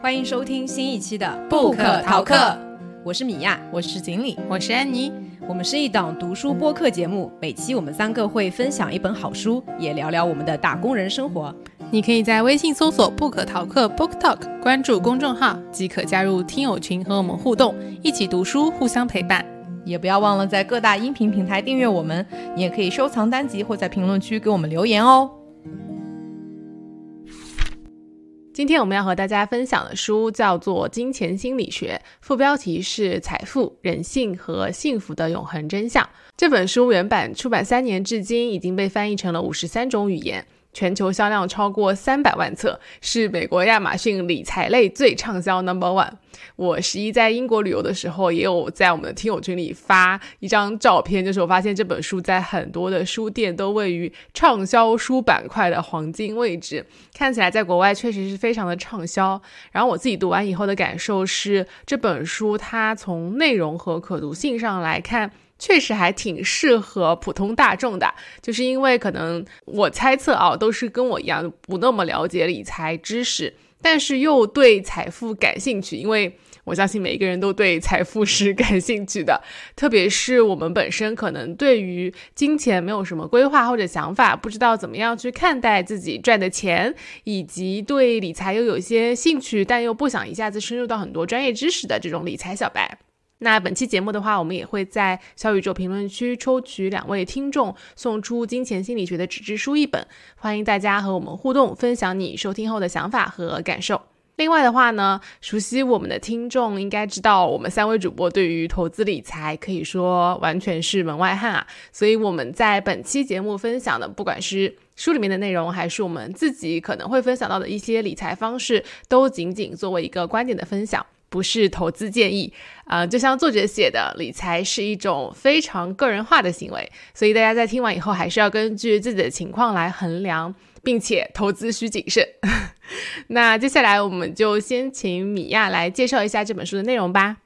欢迎收听新一期的《不可逃课》，我是米娅，我是锦鲤，我是安妮。我们是一档读书播客节目，每期我们三个会分享一本好书，也聊聊我们的打工人生活。你可以在微信搜索“不可逃课 ”（Book Talk），关注公众号即可加入听友群和我们互动，一起读书，互相陪伴。也不要忘了在各大音频平台订阅我们，你也可以收藏单集或在评论区给我们留言哦。今天我们要和大家分享的书叫做《金钱心理学》，副标题是“财富、人性和幸福的永恒真相”。这本书原版出版三年，至今已经被翻译成了五十三种语言。全球销量超过三百万册，是美国亚马逊理财类最畅销 Number One。我十一在英国旅游的时候，也有在我们的听友群里发一张照片，就是我发现这本书在很多的书店都位于畅销书板块的黄金位置，看起来在国外确实是非常的畅销。然后我自己读完以后的感受是，这本书它从内容和可读性上来看。确实还挺适合普通大众的，就是因为可能我猜测啊，都是跟我一样不那么了解理财知识，但是又对财富感兴趣。因为我相信每一个人都对财富是感兴趣的，特别是我们本身可能对于金钱没有什么规划或者想法，不知道怎么样去看待自己赚的钱，以及对理财又有些兴趣，但又不想一下子深入到很多专业知识的这种理财小白。那本期节目的话，我们也会在小宇宙评论区抽取两位听众，送出《金钱心理学》的纸质书一本，欢迎大家和我们互动，分享你收听后的想法和感受。另外的话呢，熟悉我们的听众应该知道，我们三位主播对于投资理财可以说完全是门外汉啊，所以我们在本期节目分享的，不管是书里面的内容，还是我们自己可能会分享到的一些理财方式，都仅仅作为一个观点的分享。不是投资建议，啊，就像作者写的，理财是一种非常个人化的行为，所以大家在听完以后，还是要根据自己的情况来衡量，并且投资需谨慎。那接下来我们就先请米娅来介绍一下这本书的内容吧。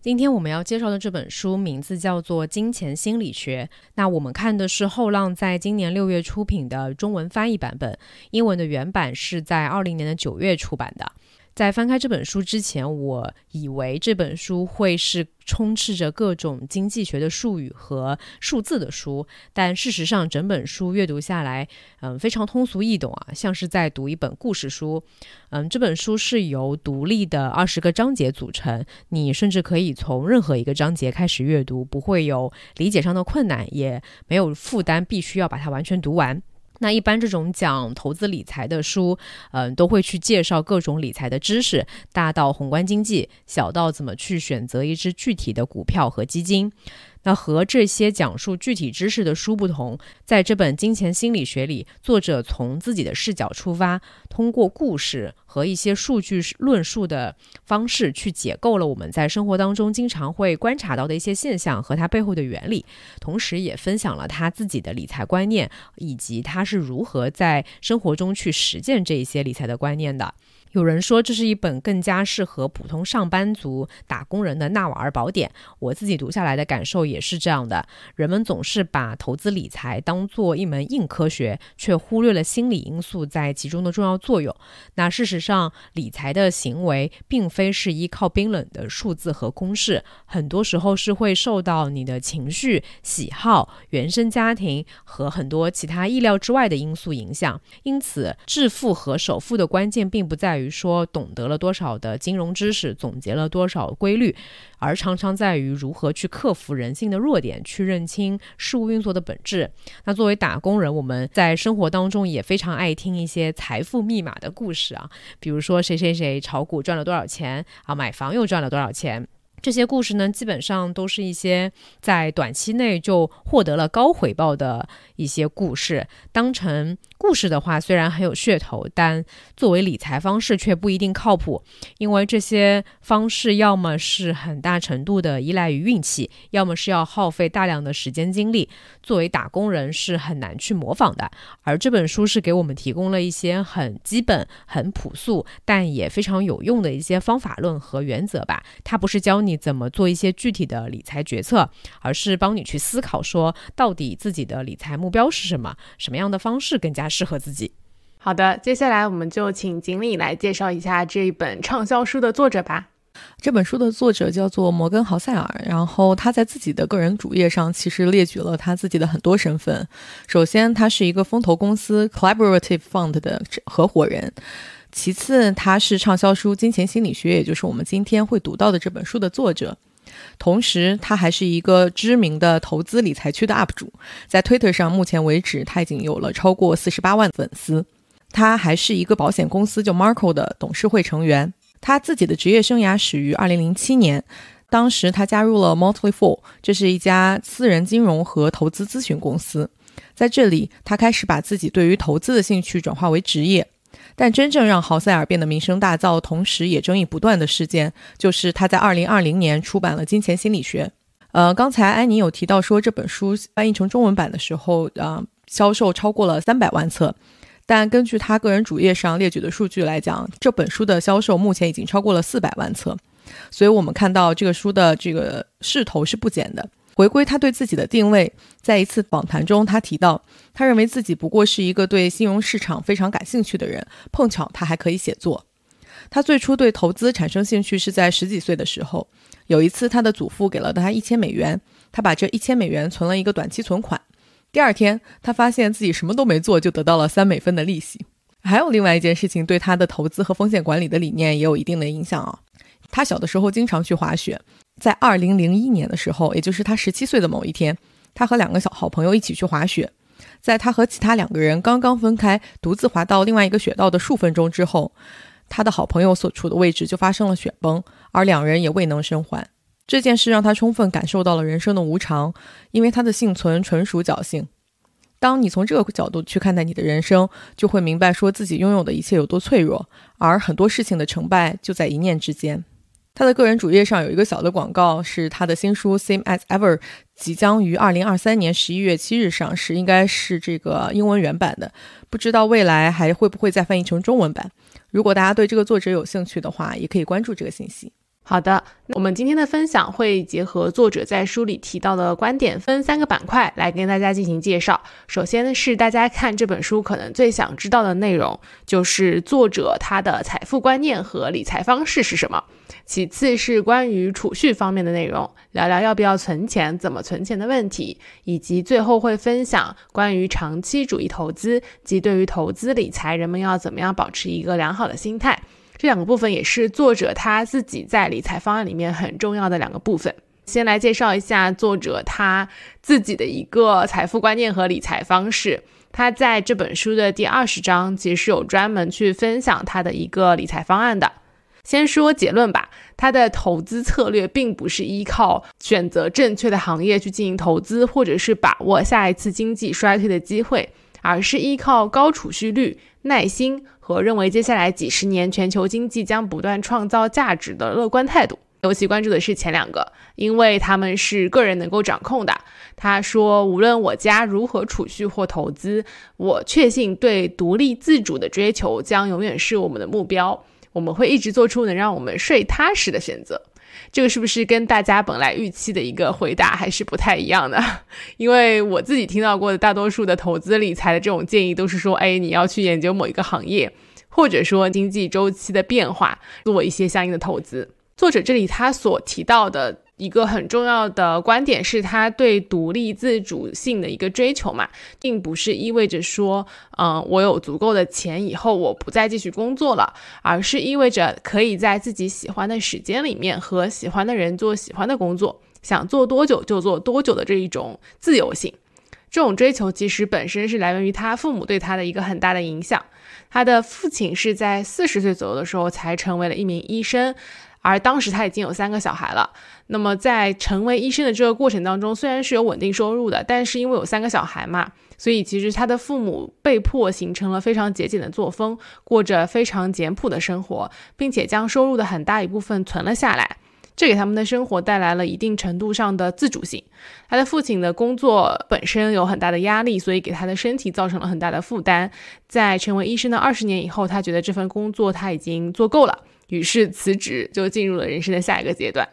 今天我们要介绍的这本书名字叫做《金钱心理学》，那我们看的是后浪在今年六月出品的中文翻译版本，英文的原版是在二零年的九月出版的。在翻开这本书之前，我以为这本书会是充斥着各种经济学的术语和数字的书，但事实上，整本书阅读下来，嗯，非常通俗易懂啊，像是在读一本故事书。嗯，这本书是由独立的二十个章节组成，你甚至可以从任何一个章节开始阅读，不会有理解上的困难，也没有负担，必须要把它完全读完。那一般这种讲投资理财的书，嗯，都会去介绍各种理财的知识，大到宏观经济，小到怎么去选择一只具体的股票和基金。那和这些讲述具体知识的书不同，在这本《金钱心理学》里，作者从自己的视角出发，通过故事和一些数据论述的方式，去解构了我们在生活当中经常会观察到的一些现象和它背后的原理，同时也分享了他自己的理财观念，以及他是如何在生活中去实践这一些理财的观念的。有人说这是一本更加适合普通上班族、打工人的纳瓦尔宝典。我自己读下来的感受也是这样的。人们总是把投资理财当做一门硬科学，却忽略了心理因素在其中的重要作用。那事实上，理财的行为并非是依靠冰冷的数字和公式，很多时候是会受到你的情绪、喜好、原生家庭和很多其他意料之外的因素影响。因此，致富和首富的关键并不在。于说懂得了多少的金融知识，总结了多少规律，而常常在于如何去克服人性的弱点，去认清事物运作的本质。那作为打工人，我们在生活当中也非常爱听一些财富密码的故事啊，比如说谁谁谁炒股赚了多少钱啊，买房又赚了多少钱。这些故事呢，基本上都是一些在短期内就获得了高回报的一些故事。当成故事的话，虽然很有噱头，但作为理财方式却不一定靠谱。因为这些方式要么是很大程度的依赖于运气，要么是要耗费大量的时间精力，作为打工人是很难去模仿的。而这本书是给我们提供了一些很基本、很朴素，但也非常有用的一些方法论和原则吧。它不是教你。怎么做一些具体的理财决策，而是帮你去思考，说到底自己的理财目标是什么，什么样的方式更加适合自己。好的，接下来我们就请锦鲤来介绍一下这一本畅销书的作者吧。这本书的作者叫做摩根·豪塞尔，然后他在自己的个人主页上其实列举了他自己的很多身份。首先，他是一个风投公司 Collaborative Fund 的合伙人；其次，他是畅销书《金钱心理学》，也就是我们今天会读到的这本书的作者。同时，他还是一个知名的投资理财区的 UP 主，在 Twitter 上，目前为止他已经有了超过四十八万粉丝。他还是一个保险公司叫 Marco 的董事会成员。他自己的职业生涯始于2007年，当时他加入了 Motley Fool，这是一家私人金融和投资咨询公司。在这里，他开始把自己对于投资的兴趣转化为职业。但真正让豪塞尔变得名声大噪，同时也争议不断的事件，就是他在2020年出版了《金钱心理学》。呃，刚才安妮有提到说这本书翻译成中文版的时候，啊，销售超过了三百万册。但根据他个人主页上列举的数据来讲，这本书的销售目前已经超过了四百万册，所以我们看到这个书的这个势头是不减的。回归他对自己的定位，在一次访谈中，他提到，他认为自己不过是一个对金融市场非常感兴趣的人，碰巧他还可以写作。他最初对投资产生兴趣是在十几岁的时候，有一次他的祖父给了他一千美元，他把这一千美元存了一个短期存款。第二天，他发现自己什么都没做，就得到了三美分的利息。还有另外一件事情，对他的投资和风险管理的理念也有一定的影响啊。他小的时候经常去滑雪，在二零零一年的时候，也就是他十七岁的某一天，他和两个小好朋友一起去滑雪。在他和其他两个人刚刚分开，独自滑到另外一个雪道的数分钟之后，他的好朋友所处的位置就发生了雪崩，而两人也未能生还。这件事让他充分感受到了人生的无常，因为他的幸存纯属侥幸。当你从这个角度去看待你的人生，就会明白说自己拥有的一切有多脆弱，而很多事情的成败就在一念之间。他的个人主页上有一个小的广告，是他的新书《Same as Ever》，即将于二零二三年十一月七日上市，应该是这个英文原版的，不知道未来还会不会再翻译成中文版。如果大家对这个作者有兴趣的话，也可以关注这个信息。好的，我们今天的分享会结合作者在书里提到的观点，分三个板块来跟大家进行介绍。首先是大家看这本书可能最想知道的内容，就是作者他的财富观念和理财方式是什么。其次是关于储蓄方面的内容，聊聊要不要存钱、怎么存钱的问题，以及最后会分享关于长期主义投资及对于投资理财，人们要怎么样保持一个良好的心态。这两个部分也是作者他自己在理财方案里面很重要的两个部分。先来介绍一下作者他自己的一个财富观念和理财方式。他在这本书的第二十章其实有专门去分享他的一个理财方案的。先说结论吧，他的投资策略并不是依靠选择正确的行业去进行投资，或者是把握下一次经济衰退的机会。而是依靠高储蓄率、耐心和认为接下来几十年全球经济将不断创造价值的乐观态度。尤其关注的是前两个，因为他们是个人能够掌控的。他说：“无论我家如何储蓄或投资，我确信对独立自主的追求将永远是我们的目标。我们会一直做出能让我们睡踏实的选择。”这个是不是跟大家本来预期的一个回答还是不太一样的？因为我自己听到过的大多数的投资理财的这种建议，都是说，哎，你要去研究某一个行业，或者说经济周期的变化，做一些相应的投资。作者这里他所提到的。一个很重要的观点是他对独立自主性的一个追求嘛，并不是意味着说，嗯，我有足够的钱以后我不再继续工作了，而是意味着可以在自己喜欢的时间里面和喜欢的人做喜欢的工作，想做多久就做多久的这一种自由性。这种追求其实本身是来源于他父母对他的一个很大的影响。他的父亲是在四十岁左右的时候才成为了一名医生。而当时他已经有三个小孩了。那么在成为医生的这个过程当中，虽然是有稳定收入的，但是因为有三个小孩嘛，所以其实他的父母被迫形成了非常节俭的作风，过着非常简朴的生活，并且将收入的很大一部分存了下来。这给他们的生活带来了一定程度上的自主性。他的父亲的工作本身有很大的压力，所以给他的身体造成了很大的负担。在成为医生的二十年以后，他觉得这份工作他已经做够了。于是辞职，就进入了人生的下一个阶段。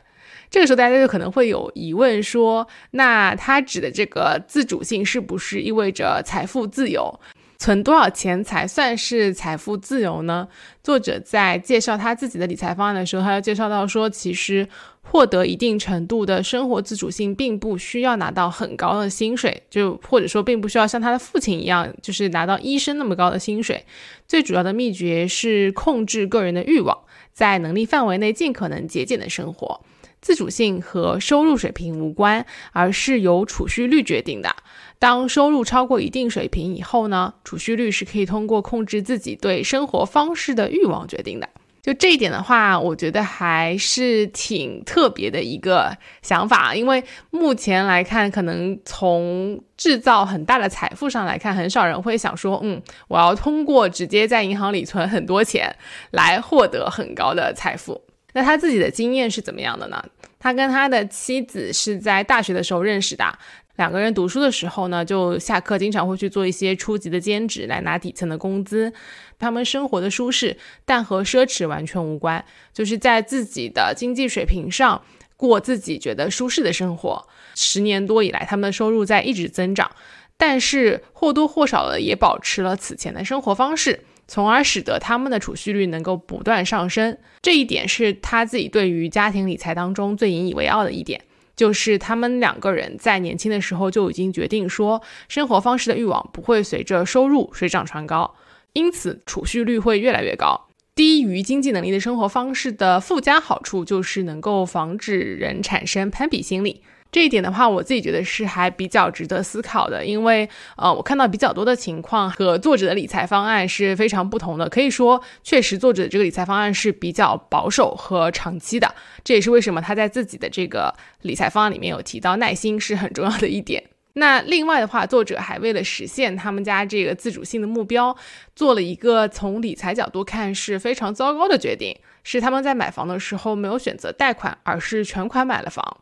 这个时候，大家就可能会有疑问：说，那他指的这个自主性，是不是意味着财富自由？存多少钱才算是财富自由呢？作者在介绍他自己的理财方案的时候，他要介绍到说，其实获得一定程度的生活自主性，并不需要拿到很高的薪水，就或者说并不需要像他的父亲一样，就是拿到医生那么高的薪水。最主要的秘诀是控制个人的欲望，在能力范围内尽可能节俭的生活。自主性和收入水平无关，而是由储蓄率决定的。当收入超过一定水平以后呢，储蓄率是可以通过控制自己对生活方式的欲望决定的。就这一点的话，我觉得还是挺特别的一个想法。因为目前来看，可能从制造很大的财富上来看，很少人会想说，嗯，我要通过直接在银行里存很多钱来获得很高的财富。那他自己的经验是怎么样的呢？他跟他的妻子是在大学的时候认识的，两个人读书的时候呢，就下课经常会去做一些初级的兼职来拿底层的工资。他们生活的舒适，但和奢侈完全无关，就是在自己的经济水平上过自己觉得舒适的生活。十年多以来，他们的收入在一直增长，但是或多或少的也保持了此前的生活方式。从而使得他们的储蓄率能够不断上升，这一点是他自己对于家庭理财当中最引以为傲的一点，就是他们两个人在年轻的时候就已经决定说，生活方式的欲望不会随着收入水涨船高，因此储蓄率会越来越高。低于经济能力的生活方式的附加好处就是能够防止人产生攀比心理。这一点的话，我自己觉得是还比较值得思考的，因为呃，我看到比较多的情况和作者的理财方案是非常不同的。可以说，确实作者的这个理财方案是比较保守和长期的。这也是为什么他在自己的这个理财方案里面有提到耐心是很重要的一点。那另外的话，作者还为了实现他们家这个自主性的目标，做了一个从理财角度看是非常糟糕的决定，是他们在买房的时候没有选择贷款，而是全款买了房。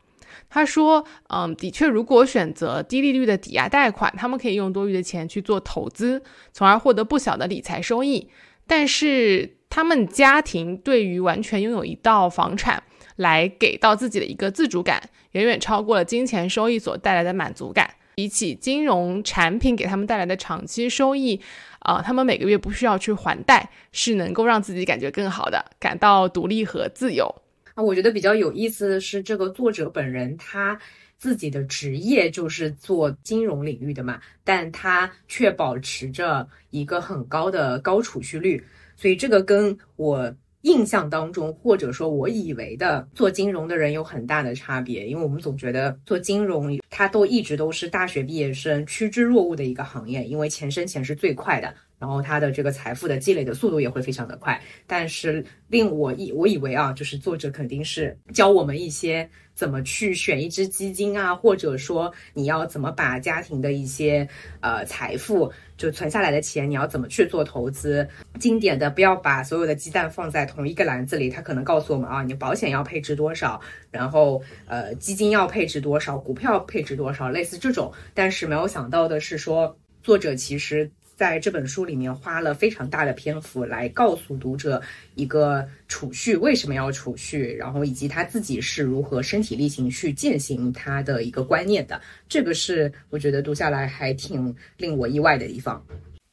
他说：“嗯，的确，如果选择低利率的抵押贷款，他们可以用多余的钱去做投资，从而获得不小的理财收益。但是，他们家庭对于完全拥有一套房产来给到自己的一个自主感，远远超过了金钱收益所带来的满足感。比起金融产品给他们带来的长期收益，啊，他们每个月不需要去还贷，是能够让自己感觉更好的，感到独立和自由。”啊，我觉得比较有意思的是，这个作者本人他自己的职业就是做金融领域的嘛，但他却保持着一个很高的高储蓄率，所以这个跟我印象当中或者说我以为的做金融的人有很大的差别，因为我们总觉得做金融，它都一直都是大学毕业生趋之若鹜的一个行业，因为钱生钱是最快的。然后他的这个财富的积累的速度也会非常的快，但是令我以我以为啊，就是作者肯定是教我们一些怎么去选一只基金啊，或者说你要怎么把家庭的一些呃财富就存下来的钱，你要怎么去做投资。经典的不要把所有的鸡蛋放在同一个篮子里，他可能告诉我们啊，你保险要配置多少，然后呃基金要配置多少，股票配置多少，类似这种。但是没有想到的是说，作者其实。在这本书里面花了非常大的篇幅来告诉读者一个储蓄为什么要储蓄，然后以及他自己是如何身体力行去践行他的一个观念的。这个是我觉得读下来还挺令我意外的地方。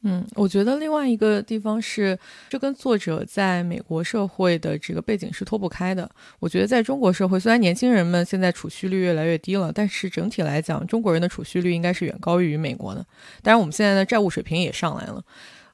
嗯，我觉得另外一个地方是，这跟作者在美国社会的这个背景是脱不开的。我觉得在中国社会，虽然年轻人们现在储蓄率越来越低了，但是整体来讲，中国人的储蓄率应该是远高于美国的。当然，我们现在的债务水平也上来了。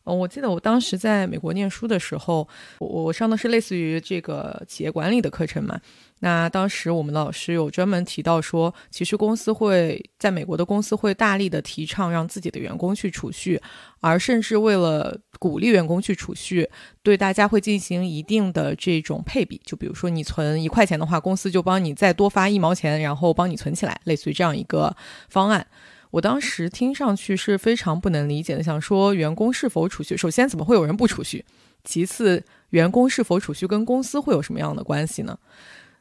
嗯，我记得我当时在美国念书的时候，我我上的是类似于这个企业管理的课程嘛。那当时我们的老师有专门提到说，其实公司会在美国的公司会大力的提倡让自己的员工去储蓄，而甚至为了鼓励员工去储蓄，对大家会进行一定的这种配比。就比如说你存一块钱的话，公司就帮你再多发一毛钱，然后帮你存起来，类似于这样一个方案。我当时听上去是非常不能理解的，想说员工是否储蓄？首先，怎么会有人不储蓄？其次，员工是否储蓄跟公司会有什么样的关系呢？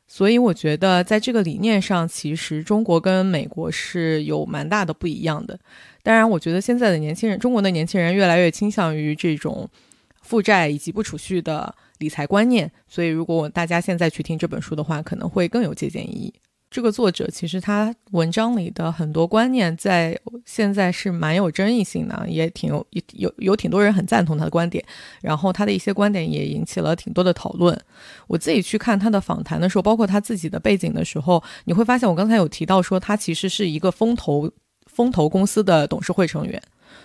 所以，我觉得在这个理念上，其实中国跟美国是有蛮大的不一样的。当然，我觉得现在的年轻人，中国的年轻人越来越倾向于这种负债以及不储蓄的理财观念。所以，如果大家现在去听这本书的话，可能会更有借鉴意义。这个作者其实他文章里的很多观念在现在是蛮有争议性的，也挺有有有挺多人很赞同他的观点，然后他的一些观点也引起了挺多的讨论。我自己去看他的访谈的时候，包括他自己的背景的时候，你会发现我刚才有提到说他其实是一个风投风投公司的董事会成员，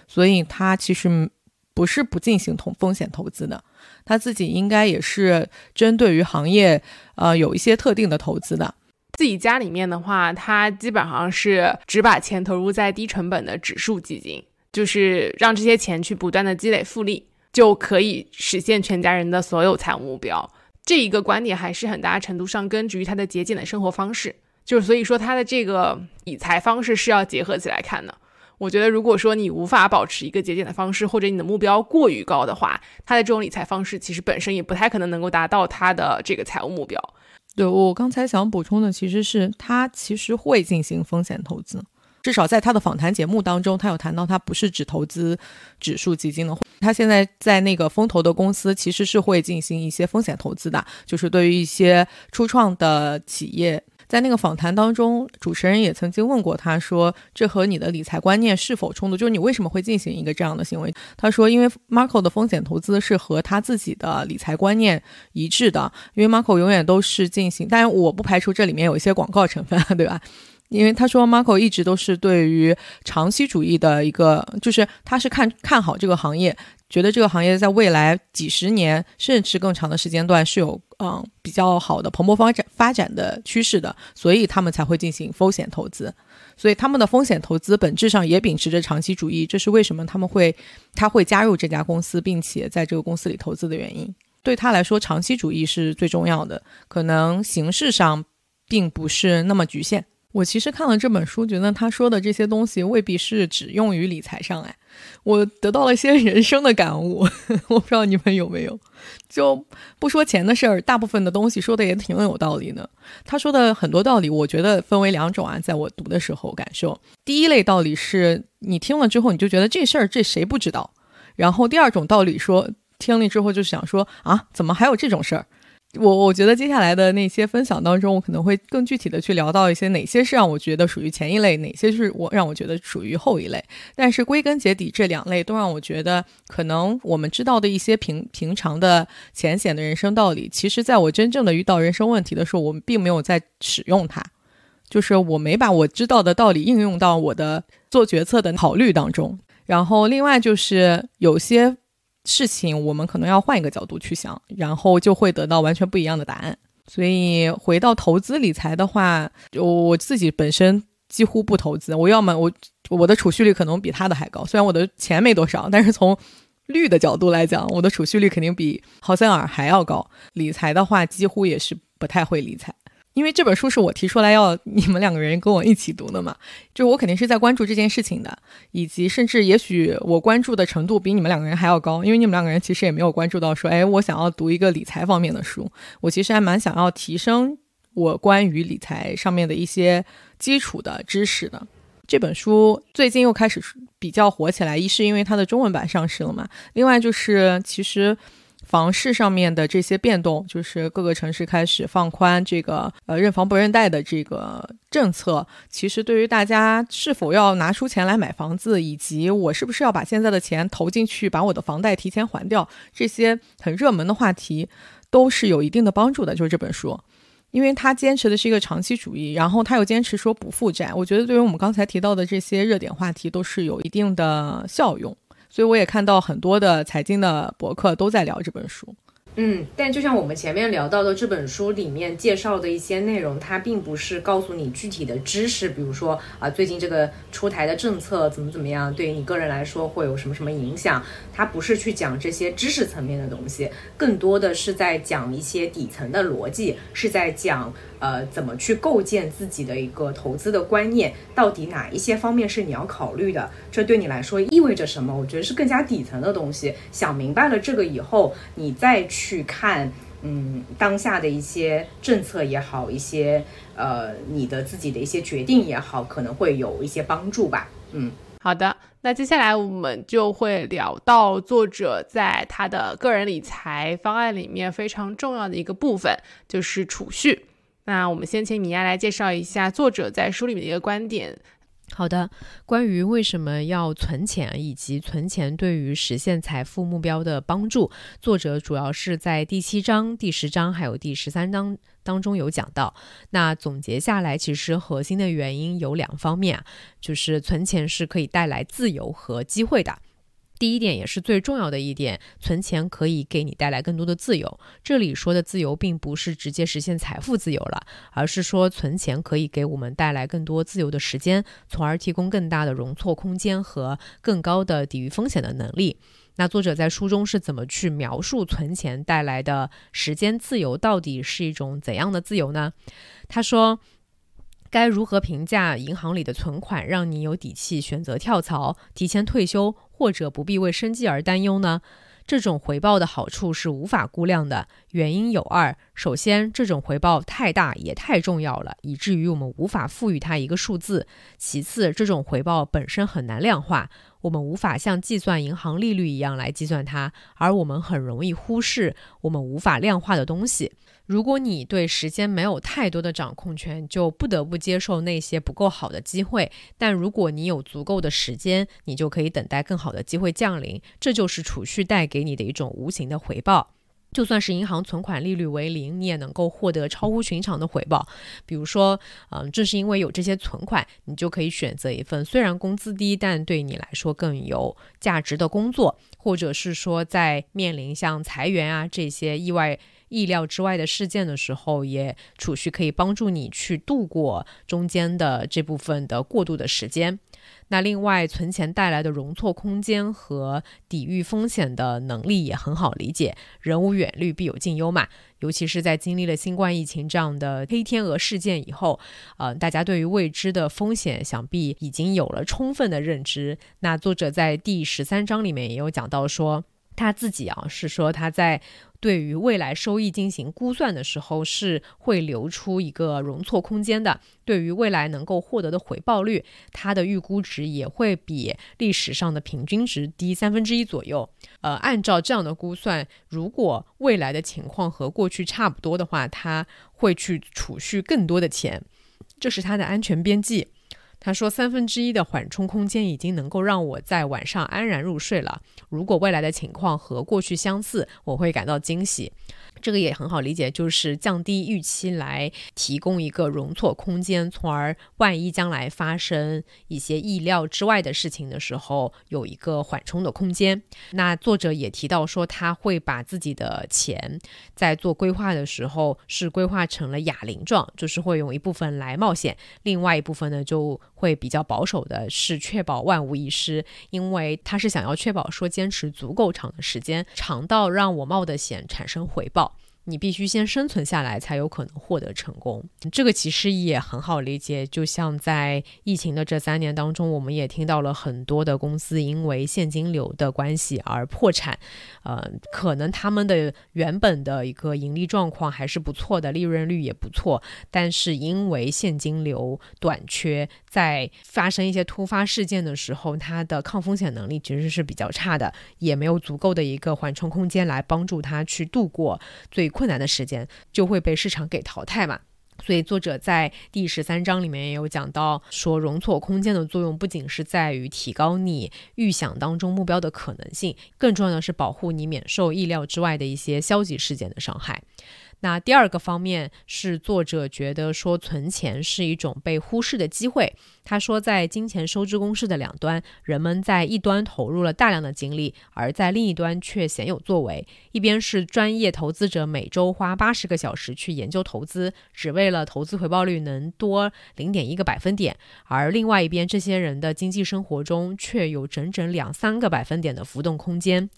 所以他其实不是不进行投风险投资的。他自己应该也是针对于行业，呃，有一些特定的投资的。自己家里面的话，他基本上是只把钱投入在低成本的指数基金，就是让这些钱去不断的积累复利，就可以实现全家人的所有财务目标。这一个观点还是很大程度上根植于他的节俭的生活方式，就是所以说他的这个理财方式是要结合起来看的。我觉得，如果说你无法保持一个节俭的方式，或者你的目标过于高的话，他的这种理财方式其实本身也不太可能能够达到他的这个财务目标。对我刚才想补充的，其实是他其实会进行风险投资，至少在他的访谈节目当中，他有谈到他不是只投资指数基金的。他现在在那个风投的公司，其实是会进行一些风险投资的，就是对于一些初创的企业。在那个访谈当中，主持人也曾经问过他说：“这和你的理财观念是否冲突？就是你为什么会进行一个这样的行为？”他说：“因为 Marco 的风险投资是和他自己的理财观念一致的。因为 Marco 永远都是进行，当然我不排除这里面有一些广告成分，对吧？因为他说 Marco 一直都是对于长期主义的一个，就是他是看看好这个行业。”觉得这个行业在未来几十年甚至更长的时间段是有嗯比较好的蓬勃发展发展的趋势的，所以他们才会进行风险投资。所以他们的风险投资本质上也秉持着长期主义，这是为什么他们会他会加入这家公司，并且在这个公司里投资的原因。对他来说，长期主义是最重要的，可能形式上并不是那么局限。我其实看了这本书，觉得他说的这些东西未必是只用于理财上，哎。我得到了一些 人生的感悟，我不知道你们有没有。就不说钱的事儿，大部分的东西说的也挺有道理的。他说的很多道理，我觉得分为两种啊，在我读的时候感受。第一类道理是你听了之后，你就觉得这事儿这谁不知道。然后第二种道理说，听了之后就想说啊，怎么还有这种事儿？我我觉得接下来的那些分享当中，我可能会更具体的去聊到一些哪些是让我觉得属于前一类，哪些是我让我觉得属于后一类。但是归根结底，这两类都让我觉得，可能我们知道的一些平平常的浅显的人生道理，其实在我真正的遇到人生问题的时候，我们并没有在使用它，就是我没把我知道的道理应用到我的做决策的考虑当中。然后另外就是有些。事情我们可能要换一个角度去想，然后就会得到完全不一样的答案。所以回到投资理财的话，我我自己本身几乎不投资。我要么我我的储蓄率可能比他的还高，虽然我的钱没多少，但是从率的角度来讲，我的储蓄率肯定比豪森尔还要高。理财的话，几乎也是不太会理财。因为这本书是我提出来要你们两个人跟我一起读的嘛，就我肯定是在关注这件事情的，以及甚至也许我关注的程度比你们两个人还要高，因为你们两个人其实也没有关注到说，哎，我想要读一个理财方面的书，我其实还蛮想要提升我关于理财上面的一些基础的知识的。这本书最近又开始比较火起来，一是因为它的中文版上市了嘛，另外就是其实。房市上面的这些变动，就是各个城市开始放宽这个呃认房不认贷的这个政策。其实对于大家是否要拿出钱来买房子，以及我是不是要把现在的钱投进去，把我的房贷提前还掉，这些很热门的话题，都是有一定的帮助的。就是这本书，因为他坚持的是一个长期主义，然后他又坚持说不负债。我觉得对于我们刚才提到的这些热点话题，都是有一定的效用。所以我也看到很多的财经的博客都在聊这本书。嗯，但就像我们前面聊到的，这本书里面介绍的一些内容，它并不是告诉你具体的知识，比如说啊，最近这个出台的政策怎么怎么样，对于你个人来说会有什么什么影响？它不是去讲这些知识层面的东西，更多的是在讲一些底层的逻辑，是在讲。呃，怎么去构建自己的一个投资的观念？到底哪一些方面是你要考虑的？这对你来说意味着什么？我觉得是更加底层的东西。想明白了这个以后，你再去看，嗯，当下的一些政策也好，一些呃，你的自己的一些决定也好，可能会有一些帮助吧。嗯，好的。那接下来我们就会聊到作者在他的个人理财方案里面非常重要的一个部分，就是储蓄。那我们先请米娅来介绍一下作者在书里面的一个观点。好的，关于为什么要存钱以及存钱对于实现财富目标的帮助，作者主要是在第七章、第十章还有第十三章当中有讲到。那总结下来，其实核心的原因有两方面，就是存钱是可以带来自由和机会的。第一点也是最重要的一点，存钱可以给你带来更多的自由。这里说的自由，并不是直接实现财富自由了，而是说存钱可以给我们带来更多自由的时间，从而提供更大的容错空间和更高的抵御风险的能力。那作者在书中是怎么去描述存钱带来的时间自由，到底是一种怎样的自由呢？他说。该如何评价银行里的存款，让你有底气选择跳槽、提前退休，或者不必为生计而担忧呢？这种回报的好处是无法估量的，原因有二：首先，这种回报太大也太重要了，以至于我们无法赋予它一个数字；其次，这种回报本身很难量化，我们无法像计算银行利率一样来计算它，而我们很容易忽视我们无法量化的东西。如果你对时间没有太多的掌控权，就不得不接受那些不够好的机会。但如果你有足够的时间，你就可以等待更好的机会降临。这就是储蓄带给你的一种无形的回报。就算是银行存款利率为零，你也能够获得超乎寻常的回报。比如说，嗯，正是因为有这些存款，你就可以选择一份虽然工资低，但对你来说更有价值的工作，或者是说，在面临像裁员啊这些意外。意料之外的事件的时候，也储蓄可以帮助你去度过中间的这部分的过渡的时间。那另外，存钱带来的容错空间和抵御风险的能力也很好理解。人无远虑，必有近忧嘛。尤其是在经历了新冠疫情这样的黑天鹅事件以后，呃，大家对于未知的风险想必已经有了充分的认知。那作者在第十三章里面也有讲到说，他自己啊是说他在。对于未来收益进行估算的时候，是会留出一个容错空间的。对于未来能够获得的回报率，它的预估值也会比历史上的平均值低三分之一左右。呃，按照这样的估算，如果未来的情况和过去差不多的话，他会去储蓄更多的钱，这是他的安全边际。他说：“三分之一的缓冲空间已经能够让我在晚上安然入睡了。如果未来的情况和过去相似，我会感到惊喜。”这个也很好理解，就是降低预期来提供一个容错空间，从而万一将来发生一些意料之外的事情的时候，有一个缓冲的空间。那作者也提到说，他会把自己的钱在做规划的时候是规划成了哑铃状，就是会用一部分来冒险，另外一部分呢就会比较保守的是确保万无一失，因为他是想要确保说坚持足够长的时间，长到让我冒的险产生回报。你必须先生存下来，才有可能获得成功。这个其实也很好理解，就像在疫情的这三年当中，我们也听到了很多的公司因为现金流的关系而破产。呃，可能他们的原本的一个盈利状况还是不错的，利润率也不错，但是因为现金流短缺，在发生一些突发事件的时候，它的抗风险能力其实是比较差的，也没有足够的一个缓冲空间来帮助它去度过最。困难的时间就会被市场给淘汰嘛，所以作者在第十三章里面也有讲到，说容错空间的作用不仅是在于提高你预想当中目标的可能性，更重要的是保护你免受意料之外的一些消极事件的伤害。那第二个方面是作者觉得说存钱是一种被忽视的机会。他说，在金钱收支公式的两端，人们在一端投入了大量的精力，而在另一端却鲜有作为。一边是专业投资者每周花八十个小时去研究投资，只为了投资回报率能多零点一个百分点；而另外一边，这些人的经济生活中却有整整两三个百分点的浮动空间。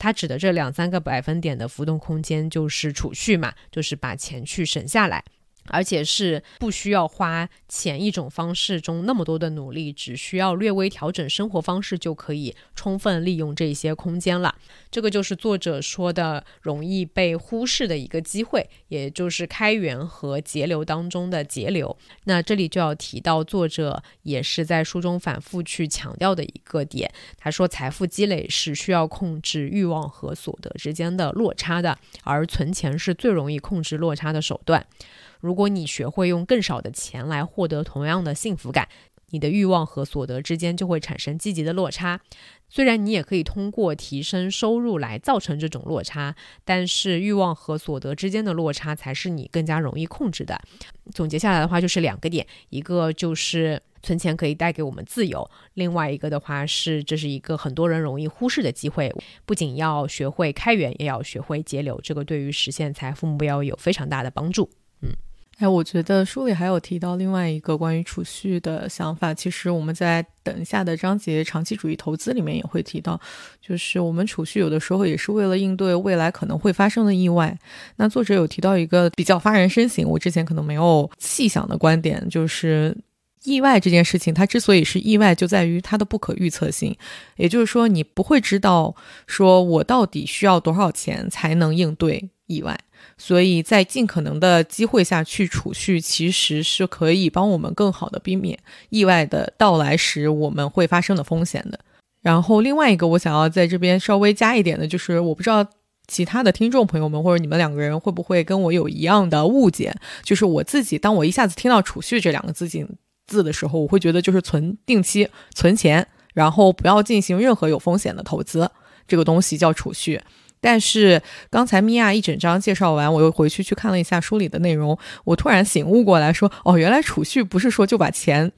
他指的这两三个百分点的浮动空间，就是储蓄嘛，就是把钱去省下来。而且是不需要花前一种方式中那么多的努力，只需要略微调整生活方式就可以充分利用这些空间了。这个就是作者说的容易被忽视的一个机会，也就是开源和节流当中的节流。那这里就要提到作者也是在书中反复去强调的一个点，他说财富积累是需要控制欲望和所得之间的落差的，而存钱是最容易控制落差的手段。如果你学会用更少的钱来获得同样的幸福感，你的欲望和所得之间就会产生积极的落差。虽然你也可以通过提升收入来造成这种落差，但是欲望和所得之间的落差才是你更加容易控制的。总结下来的话就是两个点，一个就是存钱可以带给我们自由，另外一个的话是这是一个很多人容易忽视的机会。不仅要学会开源，也要学会节流，这个对于实现财富目标有非常大的帮助。哎，我觉得书里还有提到另外一个关于储蓄的想法。其实我们在等一下的章节“长期主义投资”里面也会提到，就是我们储蓄有的时候也是为了应对未来可能会发生的意外。那作者有提到一个比较发人深省，我之前可能没有细想的观点，就是意外这件事情，它之所以是意外，就在于它的不可预测性。也就是说，你不会知道说我到底需要多少钱才能应对意外。所以在尽可能的机会下去储蓄，其实是可以帮我们更好的避免意外的到来时我们会发生的风险的。然后另外一个我想要在这边稍微加一点的，就是我不知道其他的听众朋友们或者你们两个人会不会跟我有一样的误解，就是我自己当我一下子听到储蓄这两个字字字的时候，我会觉得就是存定期存钱，然后不要进行任何有风险的投资，这个东西叫储蓄。但是刚才米娅一整章介绍完，我又回去去看了一下书里的内容，我突然醒悟过来，说哦，原来储蓄不是说就把钱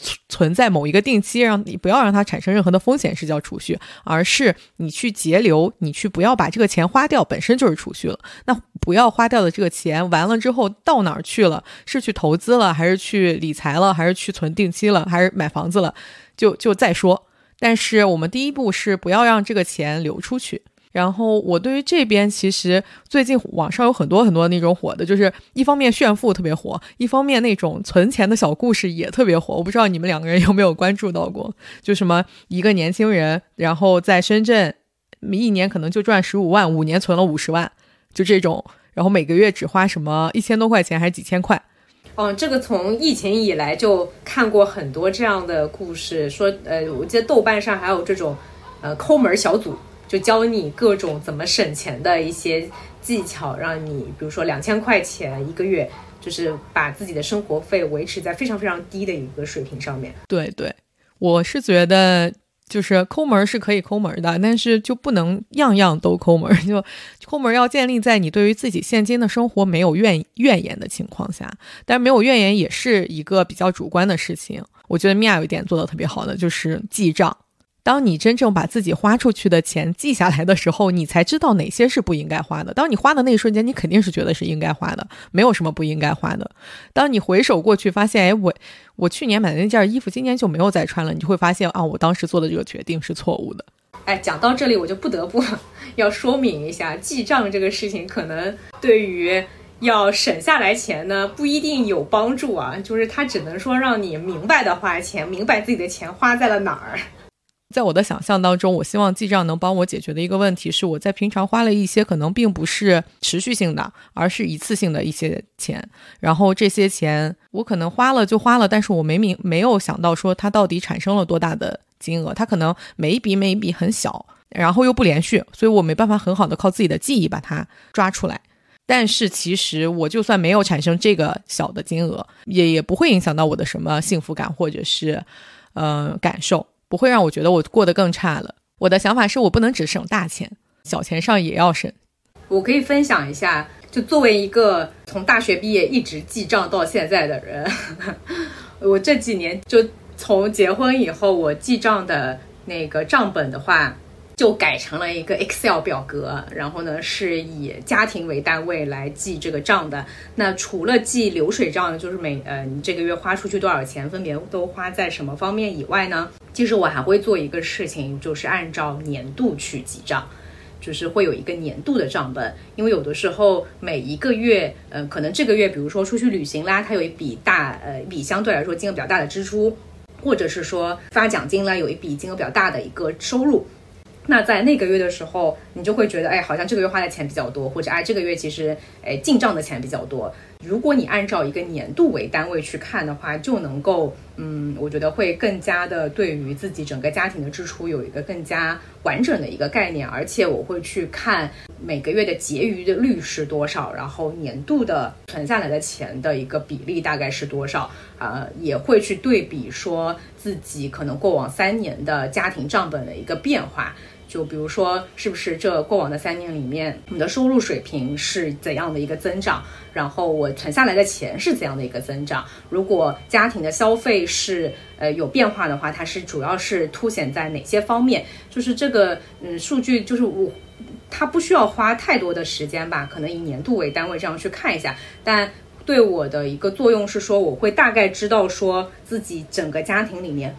存存在某一个定期，让你不要让它产生任何的风险是叫储蓄，而是你去节流，你去不要把这个钱花掉，本身就是储蓄了。那不要花掉的这个钱完了之后到哪儿去了？是去投资了，还是去理财了，还是去存定期了，还是买房子了？就就再说。但是我们第一步是不要让这个钱流出去。然后我对于这边其实最近网上有很多很多那种火的，就是一方面炫富特别火，一方面那种存钱的小故事也特别火。我不知道你们两个人有没有关注到过？就什么一个年轻人，然后在深圳，一年可能就赚十五万，五年存了五十万，就这种，然后每个月只花什么一千多块钱还是几千块。嗯，这个从疫情以来就看过很多这样的故事，说呃，我记得豆瓣上还有这种呃抠门小组。就教你各种怎么省钱的一些技巧，让你比如说两千块钱一个月，就是把自己的生活费维持在非常非常低的一个水平上面。对对，我是觉得就是抠门是可以抠门的，但是就不能样样都抠门。就抠门要建立在你对于自己现今的生活没有怨怨言的情况下，但没有怨言也是一个比较主观的事情。我觉得米娅有一点做的特别好的就是记账。当你真正把自己花出去的钱记下来的时候，你才知道哪些是不应该花的。当你花的那一瞬间，你肯定是觉得是应该花的，没有什么不应该花的。当你回首过去，发现，哎，我我去年买的那件衣服，今年就没有再穿了，你就会发现啊，我当时做的这个决定是错误的。哎，讲到这里，我就不得不要说明一下，记账这个事情，可能对于要省下来钱呢，不一定有帮助啊。就是它只能说让你明白的花钱，明白自己的钱花在了哪儿。在我的想象当中，我希望记账能帮我解决的一个问题是，我在平常花了一些可能并不是持续性的，而是一次性的一些钱，然后这些钱我可能花了就花了，但是我没明没有想到说它到底产生了多大的金额，它可能每一笔每一笔很小，然后又不连续，所以我没办法很好的靠自己的记忆把它抓出来。但是其实我就算没有产生这个小的金额，也也不会影响到我的什么幸福感或者是呃感受。不会让我觉得我过得更差了。我的想法是我不能只省大钱，小钱上也要省。我可以分享一下，就作为一个从大学毕业一直记账到现在的人，我这几年就从结婚以后，我记账的那个账本的话。就改成了一个 Excel 表格，然后呢是以家庭为单位来记这个账的。那除了记流水账，就是每呃你这个月花出去多少钱，分别都花在什么方面以外呢？其实我还会做一个事情，就是按照年度去记账，就是会有一个年度的账本。因为有的时候每一个月，呃，可能这个月比如说出去旅行啦，它有一笔大呃一笔相对来说金额比较大的支出，或者是说发奖金啦，有一笔金额比较大的一个收入。那在那个月的时候，你就会觉得，哎，好像这个月花的钱比较多，或者哎，这个月其实，哎，进账的钱比较多。如果你按照一个年度为单位去看的话，就能够，嗯，我觉得会更加的对于自己整个家庭的支出有一个更加完整的一个概念。而且我会去看每个月的结余的率是多少，然后年度的存下来的钱的一个比例大概是多少，呃，也会去对比说自己可能过往三年的家庭账本的一个变化。就比如说，是不是这过往的三年里面，我们的收入水平是怎样的一个增长？然后我存下来的钱是怎样的一个增长？如果家庭的消费是呃有变化的话，它是主要是凸显在哪些方面？就是这个嗯数据，就是我它不需要花太多的时间吧，可能以年度为单位这样去看一下。但对我的一个作用是说，我会大概知道说自己整个家庭里面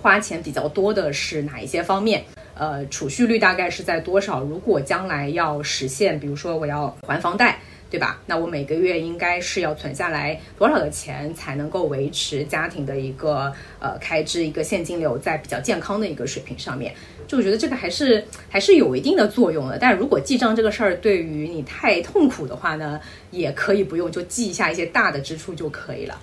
花钱比较多的是哪一些方面。呃，储蓄率大概是在多少？如果将来要实现，比如说我要还房贷，对吧？那我每个月应该是要存下来多少的钱，才能够维持家庭的一个呃开支，一个现金流在比较健康的一个水平上面？就我觉得这个还是还是有一定的作用的。但如果记账这个事儿对于你太痛苦的话呢，也可以不用，就记一下一些大的支出就可以了。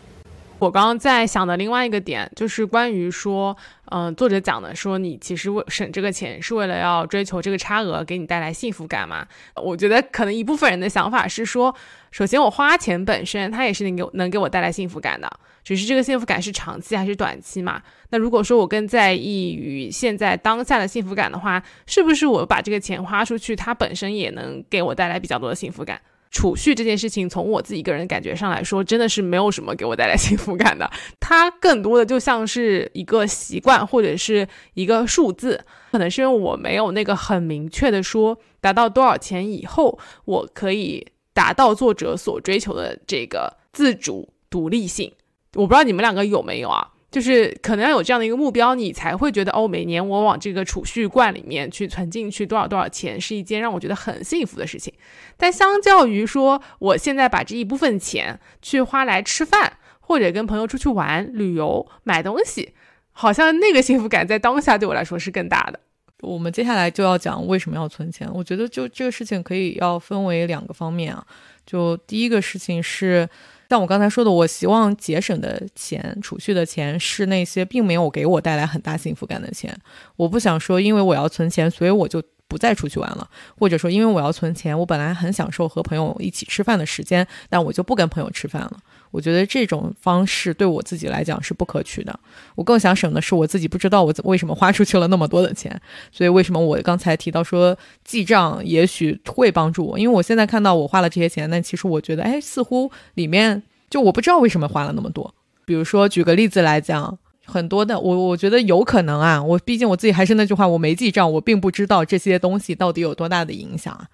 我刚刚在想的另外一个点，就是关于说，嗯，作者讲的说，你其实为省这个钱是为了要追求这个差额给你带来幸福感嘛？我觉得可能一部分人的想法是说，首先我花钱本身它也是能给能给我带来幸福感的，只是这个幸福感是长期还是短期嘛？那如果说我更在意于现在当下的幸福感的话，是不是我把这个钱花出去，它本身也能给我带来比较多的幸福感？储蓄这件事情，从我自己个人感觉上来说，真的是没有什么给我带来幸福感的。它更多的就像是一个习惯，或者是一个数字。可能是因为我没有那个很明确的说，达到多少钱以后，我可以达到作者所追求的这个自主独立性。我不知道你们两个有没有啊？就是可能要有这样的一个目标，你才会觉得哦，每年我往这个储蓄罐里面去存进去多少多少钱，是一件让我觉得很幸福的事情。但相较于说，我现在把这一部分钱去花来吃饭，或者跟朋友出去玩、旅游、买东西，好像那个幸福感在当下对我来说是更大的。我们接下来就要讲为什么要存钱。我觉得就这个事情可以要分为两个方面啊。就第一个事情是。但我刚才说的，我希望节省的钱、储蓄的钱是那些并没有给我带来很大幸福感的钱。我不想说，因为我要存钱，所以我就不再出去玩了；或者说，因为我要存钱，我本来很享受和朋友一起吃饭的时间，但我就不跟朋友吃饭了。我觉得这种方式对我自己来讲是不可取的。我更想省的是我自己不知道我为什么花出去了那么多的钱。所以为什么我刚才提到说记账也许会帮助我？因为我现在看到我花了这些钱，但其实我觉得，哎，似乎里面就我不知道为什么花了那么多。比如说举个例子来讲，很多的我我觉得有可能啊。我毕竟我自己还是那句话，我没记账，我并不知道这些东西到底有多大的影响啊。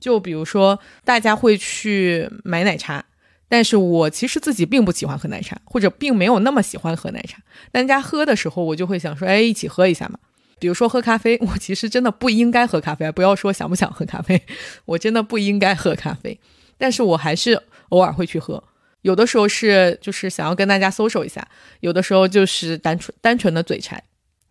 就比如说大家会去买奶茶。但是我其实自己并不喜欢喝奶茶，或者并没有那么喜欢喝奶茶。大家喝的时候，我就会想说，哎，一起喝一下嘛。比如说喝咖啡，我其实真的不应该喝咖啡，不要说想不想喝咖啡，我真的不应该喝咖啡。但是我还是偶尔会去喝。有的时候是就是想要跟大家 social 一下，有的时候就是单纯单纯的嘴馋。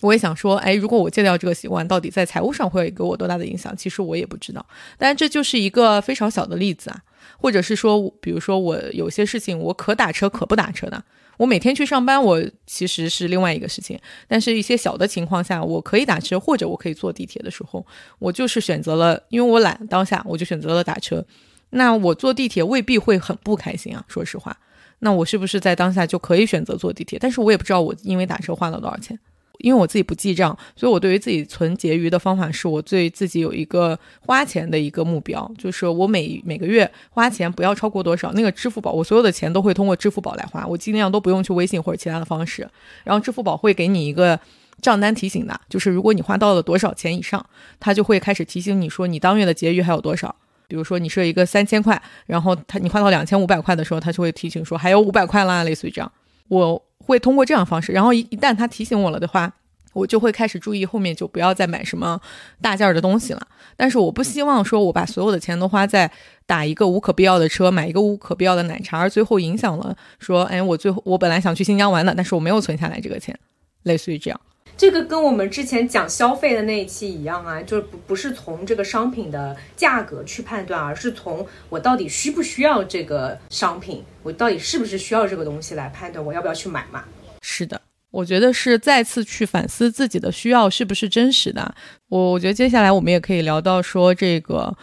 我也想说，哎，如果我戒掉这个习惯，到底在财务上会给我多大的影响？其实我也不知道。但这就是一个非常小的例子啊。或者是说，比如说我有些事情我可打车可不打车的，我每天去上班，我其实是另外一个事情。但是一些小的情况下，我可以打车或者我可以坐地铁的时候，我就是选择了，因为我懒，当下我就选择了打车。那我坐地铁未必会很不开心啊，说实话。那我是不是在当下就可以选择坐地铁？但是我也不知道我因为打车花了多少钱。因为我自己不记账，所以我对于自己存结余的方法是我对自己有一个花钱的一个目标，就是我每每个月花钱不要超过多少。那个支付宝，我所有的钱都会通过支付宝来花，我尽量都不用去微信或者其他的方式。然后支付宝会给你一个账单提醒的，就是如果你花到了多少钱以上，它就会开始提醒你说你当月的结余还有多少。比如说你设一个三千块，然后他你花到两千五百块的时候，他就会提醒说还有五百块啦，类似于这样。我。会通过这样方式，然后一一旦他提醒我了的话，我就会开始注意后面就不要再买什么大件儿的东西了。但是我不希望说我把所有的钱都花在打一个无可必要的车，买一个无可必要的奶茶，而最后影响了说，哎，我最后我本来想去新疆玩的，但是我没有存下来这个钱，类似于这样。这个跟我们之前讲消费的那一期一样啊，就是不不是从这个商品的价格去判断，而是从我到底需不需要这个商品，我到底是不是需要这个东西来判断我要不要去买嘛？是的，我觉得是再次去反思自己的需要是不是真实的。我我觉得接下来我们也可以聊到说这个，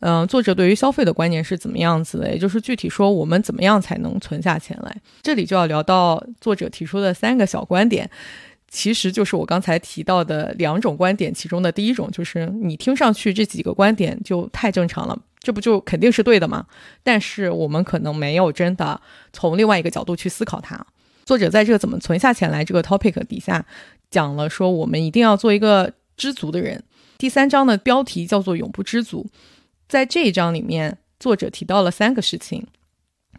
嗯，作者对于消费的观念是怎么样子的？也就是具体说，我们怎么样才能存下钱来？这里就要聊到作者提出的三个小观点，其实就是我刚才提到的两种观点，其中的第一种就是你听上去这几个观点就太正常了，这不就肯定是对的吗？但是我们可能没有真的从另外一个角度去思考它。作者在这个怎么存下钱来这个 topic 底下讲了说，我们一定要做一个知足的人。第三章的标题叫做“永不知足”。在这一章里面，作者提到了三个事情。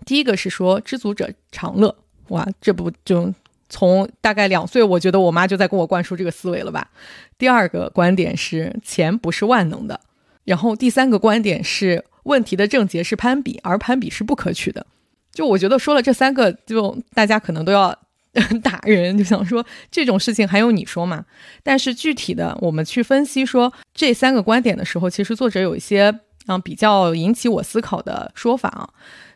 第一个是说知足者常乐，哇，这不就从大概两岁，我觉得我妈就在跟我灌输这个思维了吧。第二个观点是钱不是万能的，然后第三个观点是问题的症结是攀比，而攀比是不可取的。就我觉得说了这三个，就大家可能都要打人，就想说这种事情还用你说吗？但是具体的，我们去分析说这三个观点的时候，其实作者有一些。啊，比较引起我思考的说法啊，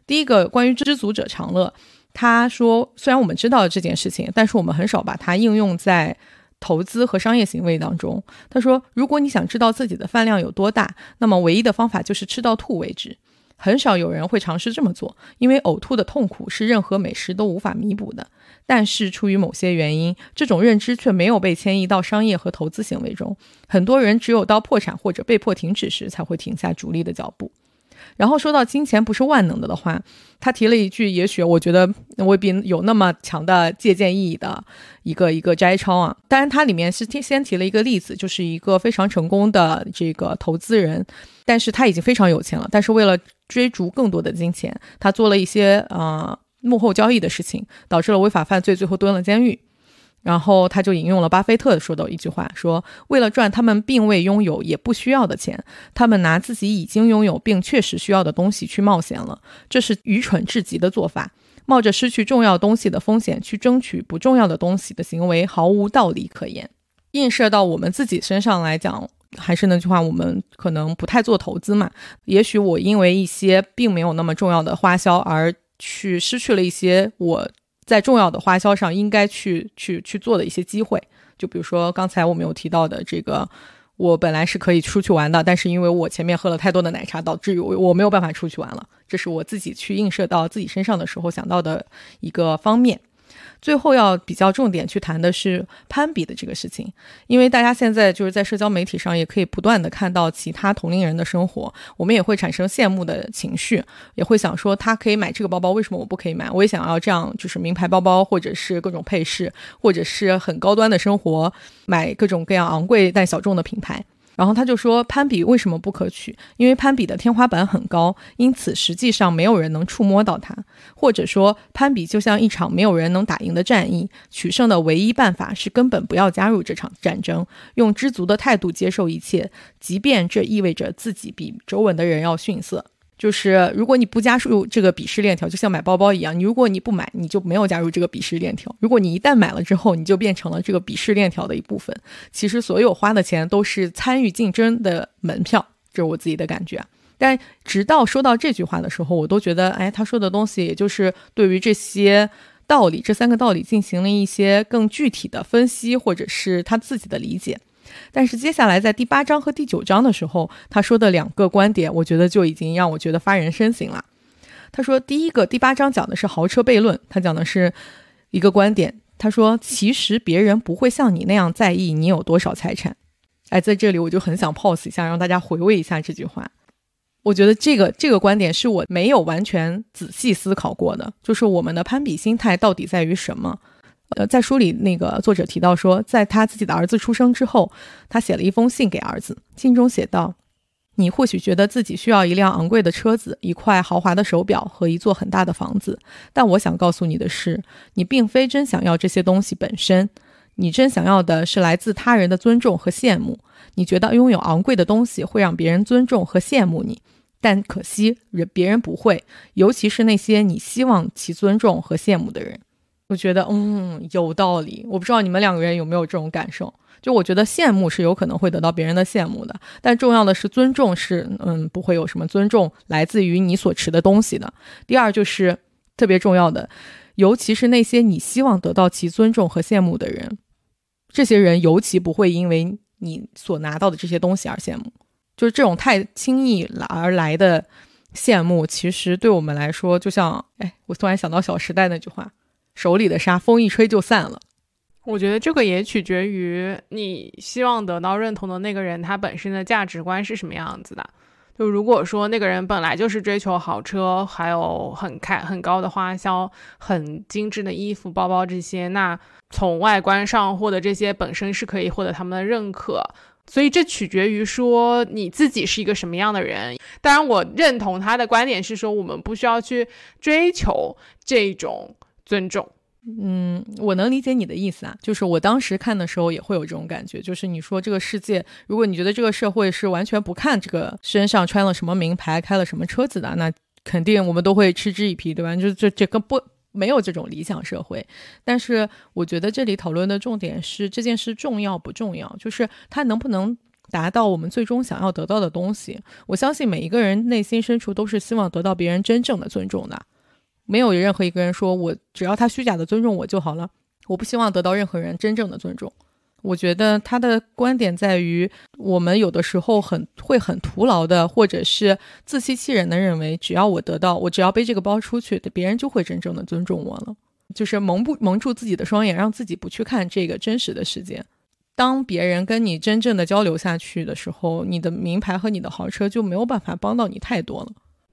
第一个关于知足者常乐，他说虽然我们知道这件事情，但是我们很少把它应用在投资和商业行为当中。他说，如果你想知道自己的饭量有多大，那么唯一的方法就是吃到吐为止。很少有人会尝试这么做，因为呕吐的痛苦是任何美食都无法弥补的。但是出于某些原因，这种认知却没有被迁移到商业和投资行为中。很多人只有到破产或者被迫停止时，才会停下逐利的脚步。然后说到金钱不是万能的的话，他提了一句，也许我觉得未必有那么强的借鉴意义的一个一个摘抄啊。当然，它里面是先提了一个例子，就是一个非常成功的这个投资人，但是他已经非常有钱了，但是为了追逐更多的金钱，他做了一些呃幕后交易的事情，导致了违法犯罪，最后蹲了监狱。然后他就引用了巴菲特说的一句话，说：“为了赚他们并未拥有也不需要的钱，他们拿自己已经拥有并确实需要的东西去冒险了。这是愚蠢至极的做法。冒着失去重要东西的风险去争取不重要的东西的行为毫无道理可言。映射到我们自己身上来讲，还是那句话，我们可能不太做投资嘛。也许我因为一些并没有那么重要的花销而去失去了一些我。”在重要的花销上，应该去去去做的一些机会，就比如说刚才我们有提到的这个，我本来是可以出去玩的，但是因为我前面喝了太多的奶茶，导致于我我没有办法出去玩了。这是我自己去映射到自己身上的时候想到的一个方面。最后要比较重点去谈的是攀比的这个事情，因为大家现在就是在社交媒体上也可以不断的看到其他同龄人的生活，我们也会产生羡慕的情绪，也会想说他可以买这个包包，为什么我不可以买？我也想要这样，就是名牌包包，或者是各种配饰，或者是很高端的生活，买各种各样昂贵但小众的品牌。然后他就说，攀比为什么不可取？因为攀比的天花板很高，因此实际上没有人能触摸到它。或者说，攀比就像一场没有人能打赢的战役，取胜的唯一办法是根本不要加入这场战争，用知足的态度接受一切，即便这意味着自己比周围的人要逊色。就是如果你不加入这个鄙视链条，就像买包包一样，你如果你不买，你就没有加入这个鄙视链条；如果你一旦买了之后，你就变成了这个鄙视链条的一部分。其实所有花的钱都是参与竞争的门票，这是我自己的感觉。但直到说到这句话的时候，我都觉得，哎，他说的东西也就是对于这些道理，这三个道理进行了一些更具体的分析，或者是他自己的理解。但是接下来在第八章和第九章的时候，他说的两个观点，我觉得就已经让我觉得发人深省了。他说，第一个，第八章讲的是豪车悖论，他讲的是一个观点。他说，其实别人不会像你那样在意你有多少财产。哎，在这里我就很想 pause 一下，让大家回味一下这句话。我觉得这个这个观点是我没有完全仔细思考过的，就是我们的攀比心态到底在于什么？呃，在书里，那个作者提到说，在他自己的儿子出生之后，他写了一封信给儿子，信中写道：“你或许觉得自己需要一辆昂贵的车子、一块豪华的手表和一座很大的房子，但我想告诉你的是，你并非真想要这些东西本身，你真想要的是来自他人的尊重和羡慕。你觉得拥有昂贵的东西会让别人尊重和羡慕你，但可惜人别人不会，尤其是那些你希望其尊重和羡慕的人。”我觉得嗯有道理，我不知道你们两个人有没有这种感受。就我觉得羡慕是有可能会得到别人的羡慕的，但重要的是尊重是嗯不会有什么尊重来自于你所持的东西的。第二就是特别重要的，尤其是那些你希望得到其尊重和羡慕的人，这些人尤其不会因为你所拿到的这些东西而羡慕。就是这种太轻易而来的羡慕，其实对我们来说，就像哎，我突然想到《小时代》那句话：“手里的沙，风一吹就散了。”我觉得这个也取决于你希望得到认同的那个人，他本身的价值观是什么样子的。就如果说那个人本来就是追求豪车，还有很开很高的花销、很精致的衣服、包包这些，那从外观上获得这些本身是可以获得他们的认可。所以这取决于说你自己是一个什么样的人。当然，我认同他的观点是说，我们不需要去追求这种尊重。嗯，我能理解你的意思啊，就是我当时看的时候也会有这种感觉，就是你说这个世界，如果你觉得这个社会是完全不看这个身上穿了什么名牌、开了什么车子的，那肯定我们都会嗤之以鼻，对吧？就这这个不没有这种理想社会。但是我觉得这里讨论的重点是这件事重要不重要，就是它能不能达到我们最终想要得到的东西。我相信每一个人内心深处都是希望得到别人真正的尊重的。没有任何一个人说我只要他虚假的尊重我就好了，我不希望得到任何人真正的尊重。我觉得他的观点在于，我们有的时候很会很徒劳的，或者是自欺欺人的认为，只要我得到，我只要背这个包出去，别人就会真正的尊重我了。就是蒙不蒙住自己的双眼，让自己不去看这个真实的世界。当别人跟你真正的交流下去的时候，你的名牌和你的豪车就没有办法帮到你太多了。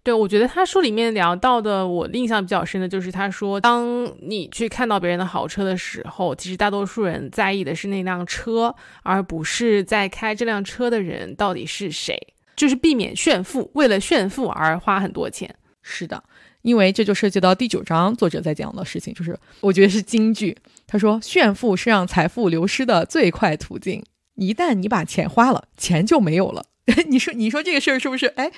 对，我觉得他书里面聊到的，我印象比较深的就是他说，当你去看到别人的豪车的时候，其实大多数人在意的是那辆车，而不是在开这辆车的人到底是谁，就是避免炫富，为了炫富而花很多钱。是的，因为这就涉及到第九章作者在讲的事情，就是我觉得是金句。他说，炫富是让财富流失的最快途径，一旦你把钱花了，钱就没有了。你说，你说这个事儿是不是？哎。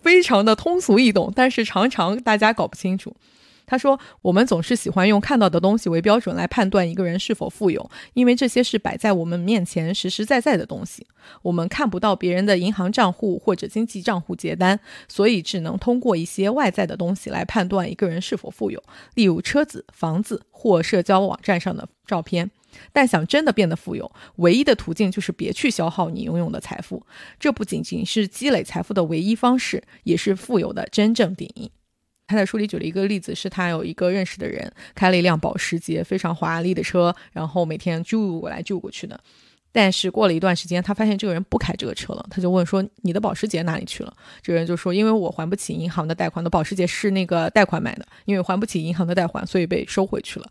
非常的通俗易懂，但是常常大家搞不清楚。他说：“我们总是喜欢用看到的东西为标准来判断一个人是否富有，因为这些是摆在我们面前实实在在的东西。我们看不到别人的银行账户或者经济账户结单，所以只能通过一些外在的东西来判断一个人是否富有，例如车子、房子或社交网站上的照片。”但想真的变得富有，唯一的途径就是别去消耗你拥有的财富。这不仅仅是积累财富的唯一方式，也是富有的真正定义。他在书里举了一个例子，是他有一个认识的人开了一辆保时捷非常华丽的车，然后每天救过来救过去的。但是过了一段时间，他发现这个人不开这个车了，他就问说：“你的保时捷哪里去了？”这个人就说：“因为我还不起银行的贷款，的保时捷是那个贷款买的，因为还不起银行的贷款，所以被收回去了。”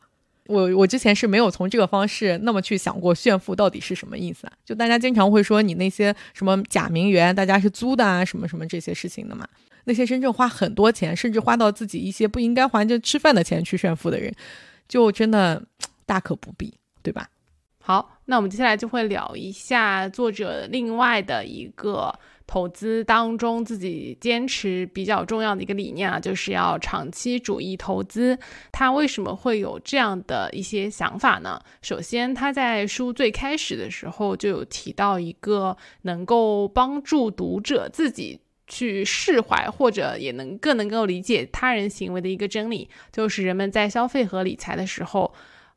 我我之前是没有从这个方式那么去想过炫富到底是什么意思啊？就大家经常会说你那些什么假名媛，大家是租的啊，什么什么这些事情的嘛。那些真正花很多钱，甚至花到自己一些不应该花就吃饭的钱去炫富的人，就真的 大可不必，对吧？好，那我们接下来就会聊一下作者另外的一个。投资当中，自己坚持比较重要的一个理念啊，就是要长期主义投资。他为什么会有这样的一些想法呢？首先，他在书最开始的时候就有提到一个能够帮助读者自己去释怀，或者也能更能够理解他人行为的一个真理，就是人们在消费和理财的时候，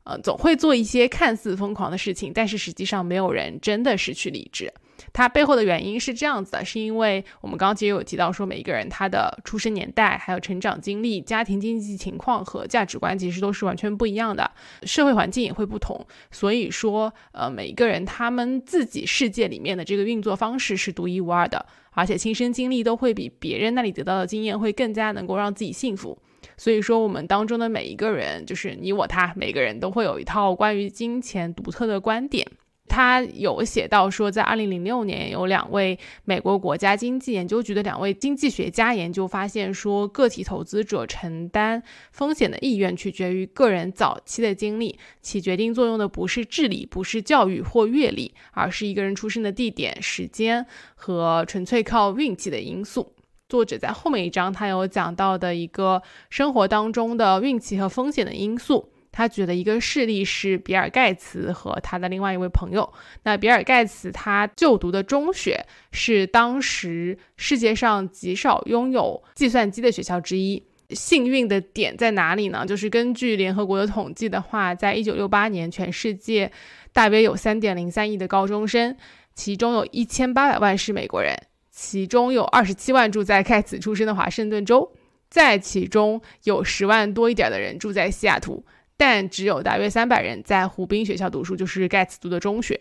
呃，总会做一些看似疯狂的事情，但是实际上没有人真的失去理智。它背后的原因是这样子的，是因为我们刚刚其实有提到说，每一个人他的出生年代、还有成长经历、家庭经济情况和价值观其实都是完全不一样的，社会环境也会不同。所以说，呃，每一个人他们自己世界里面的这个运作方式是独一无二的，而且亲身经历都会比别人那里得到的经验会更加能够让自己幸福。所以说，我们当中的每一个人，就是你我他，每个人都会有一套关于金钱独特的观点。他有写到说，在二零零六年，有两位美国国家经济研究局的两位经济学家研究发现，说个体投资者承担风险的意愿取决于个人早期的经历，起决定作用的不是智力，不是教育或阅历，而是一个人出生的地点、时间和纯粹靠运气的因素。作者在后面一章，他有讲到的一个生活当中的运气和风险的因素。他举的一个事例是比尔盖茨和他的另外一位朋友。那比尔盖茨他就读的中学是当时世界上极少拥有计算机的学校之一。幸运的点在哪里呢？就是根据联合国的统计的话，在一九六八年，全世界大约有三点零三亿的高中生，其中有一千八百万是美国人。其中有二十七万住在盖茨出生的华盛顿州，在其中有十万多一点的人住在西雅图，但只有大约三百人在湖滨学校读书，就是盖茨读的中学。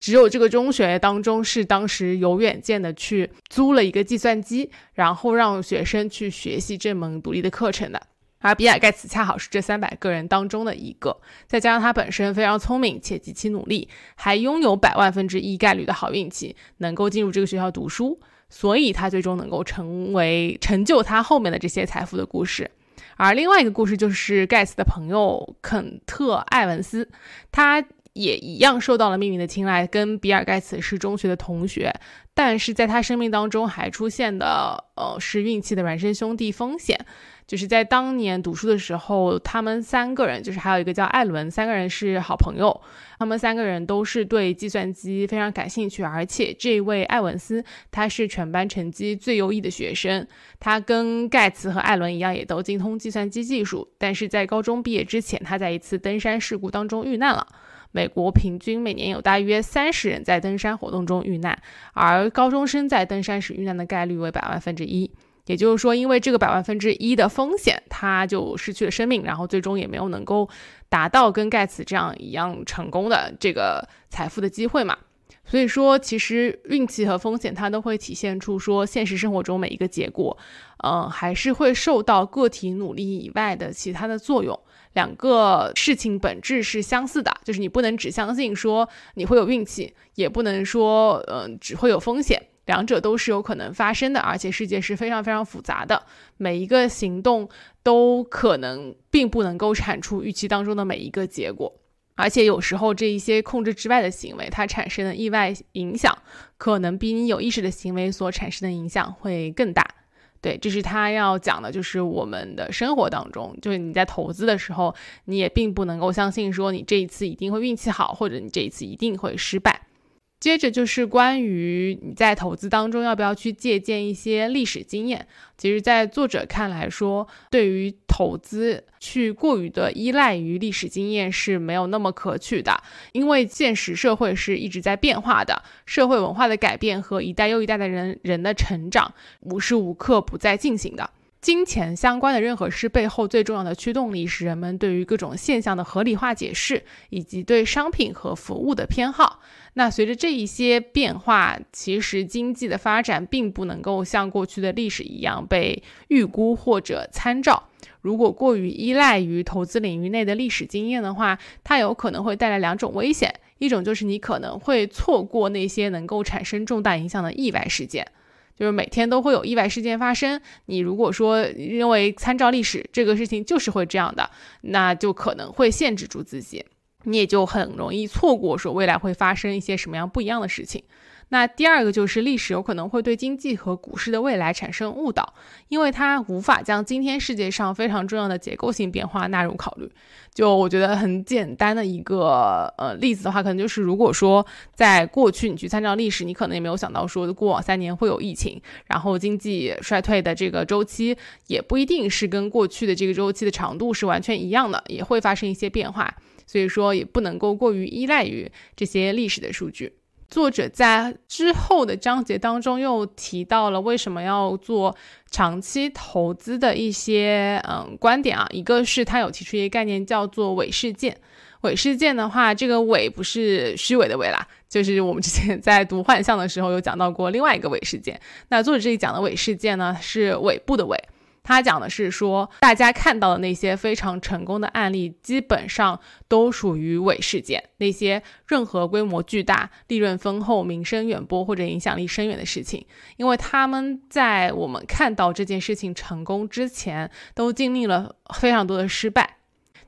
只有这个中学当中是当时有远见的去租了一个计算机，然后让学生去学习这门独立的课程的。而比尔盖茨恰好是这三百个人当中的一个，再加上他本身非常聪明且极其努力，还拥有百万分之一概率的好运气，能够进入这个学校读书，所以他最终能够成为成就他后面的这些财富的故事。而另外一个故事就是盖茨的朋友肯特·艾文斯，他。也一样受到了命运的青睐，跟比尔盖茨是中学的同学，但是在他生命当中还出现的，呃，是运气的孪生兄弟风险。就是在当年读书的时候，他们三个人，就是还有一个叫艾伦，三个人是好朋友。他们三个人都是对计算机非常感兴趣，而且这位艾文斯他是全班成绩最优异的学生。他跟盖茨和艾伦一样，也都精通计算机技术。但是在高中毕业之前，他在一次登山事故当中遇难了。美国平均每年有大约三十人在登山活动中遇难，而高中生在登山时遇难的概率为百万分之一。也就是说，因为这个百万分之一的风险，他就失去了生命，然后最终也没有能够达到跟盖茨这样一样成功的这个财富的机会嘛。所以说，其实运气和风险它都会体现出说，现实生活中每一个结果，嗯，还是会受到个体努力以外的其他的作用。两个事情本质是相似的，就是你不能只相信说你会有运气，也不能说嗯只会有风险。两者都是有可能发生的，而且世界是非常非常复杂的，每一个行动都可能并不能够产出预期当中的每一个结果，而且有时候这一些控制之外的行为，它产生的意外影响，可能比你有意识的行为所产生的影响会更大。对，这是他要讲的，就是我们的生活当中，就是你在投资的时候，你也并不能够相信说你这一次一定会运气好，或者你这一次一定会失败。接着就是关于你在投资当中要不要去借鉴一些历史经验。其实，在作者看来说，对于投资去过于的依赖于历史经验是没有那么可取的，因为现实社会是一直在变化的，社会文化的改变和一代又一代的人人的成长无时无刻不在进行的。金钱相关的任何事背后最重要的驱动力是人们对于各种现象的合理化解释，以及对商品和服务的偏好。那随着这一些变化，其实经济的发展并不能够像过去的历史一样被预估或者参照。如果过于依赖于投资领域内的历史经验的话，它有可能会带来两种危险：一种就是你可能会错过那些能够产生重大影响的意外事件。就是每天都会有意外事件发生，你如果说认为参照历史这个事情就是会这样的，那就可能会限制住自己，你也就很容易错过说未来会发生一些什么样不一样的事情。那第二个就是历史有可能会对经济和股市的未来产生误导，因为它无法将今天世界上非常重要的结构性变化纳入考虑。就我觉得很简单的一个呃例子的话，可能就是如果说在过去你去参照历史，你可能也没有想到说过往三年会有疫情，然后经济衰退的这个周期也不一定是跟过去的这个周期的长度是完全一样的，也会发生一些变化。所以说也不能够过于依赖于这些历史的数据。作者在之后的章节当中又提到了为什么要做长期投资的一些嗯观点啊，一个是他有提出一个概念叫做伪事件。伪事件的话，这个伪不是虚伪的伪啦，就是我们之前在读幻象的时候有讲到过另外一个伪事件。那作者这里讲的伪事件呢，是尾部的伪。他讲的是说，大家看到的那些非常成功的案例，基本上都属于伪事件。那些任何规模巨大、利润丰厚、名声远播或者影响力深远的事情，因为他们在我们看到这件事情成功之前，都经历了非常多的失败。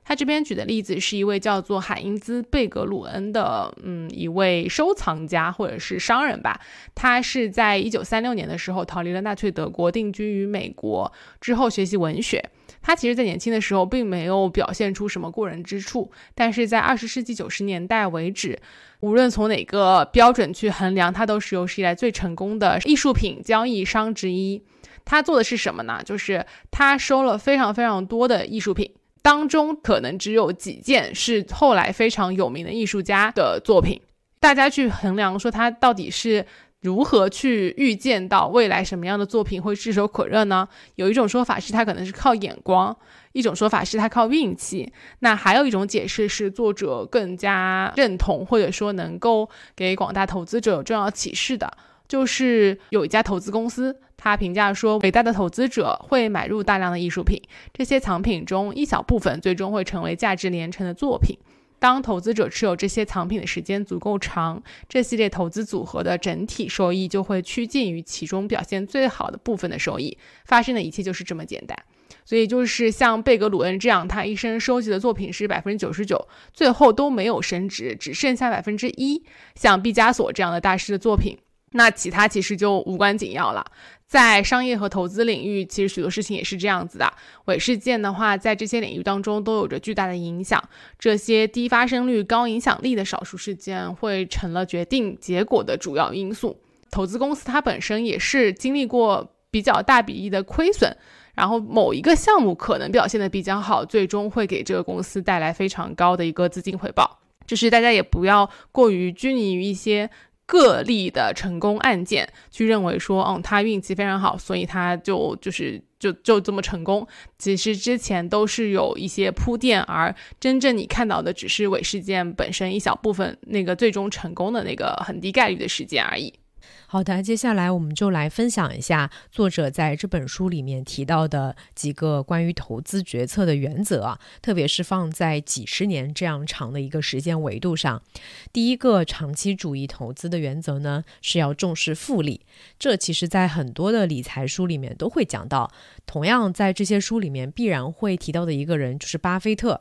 他这边举的例子是一位叫做海因兹·贝格鲁恩的，嗯，一位收藏家或者是商人吧。他是在一九三六年的时候逃离了纳粹德国，定居于美国之后学习文学。他其实，在年轻的时候并没有表现出什么过人之处，但是在二十世纪九十年代为止，无论从哪个标准去衡量，他都是有史以来最成功的艺术品交易商之一。他做的是什么呢？就是他收了非常非常多的艺术品。当中可能只有几件是后来非常有名的艺术家的作品，大家去衡量说他到底是如何去预见到未来什么样的作品会炙手可热呢？有一种说法是他可能是靠眼光，一种说法是他靠运气，那还有一种解释是作者更加认同或者说能够给广大投资者有重要启示的，就是有一家投资公司，他评价说，伟大的投资者会买入大量的艺术品，这些藏品中一小部分最终会成为价值连城的作品。当投资者持有这些藏品的时间足够长，这系列投资组合的整体收益就会趋近于其中表现最好的部分的收益。发生的一切就是这么简单。所以，就是像贝格鲁恩这样，他一生收集的作品是百分之九十九，最后都没有升值，只剩下百分之一。像毕加索这样的大师的作品。那其他其实就无关紧要了。在商业和投资领域，其实许多事情也是这样子的。伪事件的话，在这些领域当中都有着巨大的影响。这些低发生率、高影响力的少数事件，会成了决定结果的主要因素。投资公司它本身也是经历过比较大比例的亏损，然后某一个项目可能表现的比较好，最终会给这个公司带来非常高的一个资金回报。就是大家也不要过于拘泥于一些。个例的成功案件，去认为说，嗯，他运气非常好，所以他就就是就就这么成功。其实之前都是有一些铺垫，而真正你看到的只是伪事件本身一小部分，那个最终成功的那个很低概率的事件而已。好的，接下来我们就来分享一下作者在这本书里面提到的几个关于投资决策的原则啊，特别是放在几十年这样长的一个时间维度上。第一个长期主义投资的原则呢，是要重视复利。这其实在很多的理财书里面都会讲到，同样在这些书里面必然会提到的一个人就是巴菲特，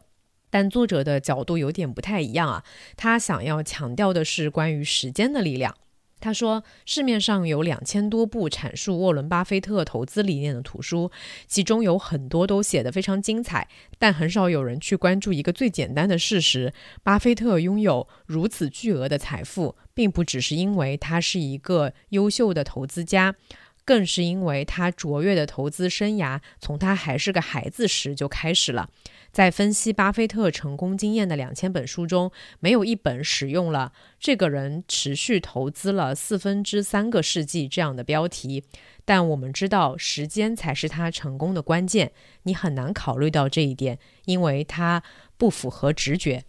但作者的角度有点不太一样啊，他想要强调的是关于时间的力量。他说，市面上有两千多部阐述沃伦·巴菲特投资理念的图书，其中有很多都写得非常精彩，但很少有人去关注一个最简单的事实：巴菲特拥有如此巨额的财富，并不只是因为他是一个优秀的投资家。更是因为他卓越的投资生涯从他还是个孩子时就开始了。在分析巴菲特成功经验的两千本书中，没有一本使用了“这个人持续投资了四分之三个世纪”这样的标题。但我们知道，时间才是他成功的关键。你很难考虑到这一点，因为他不符合直觉。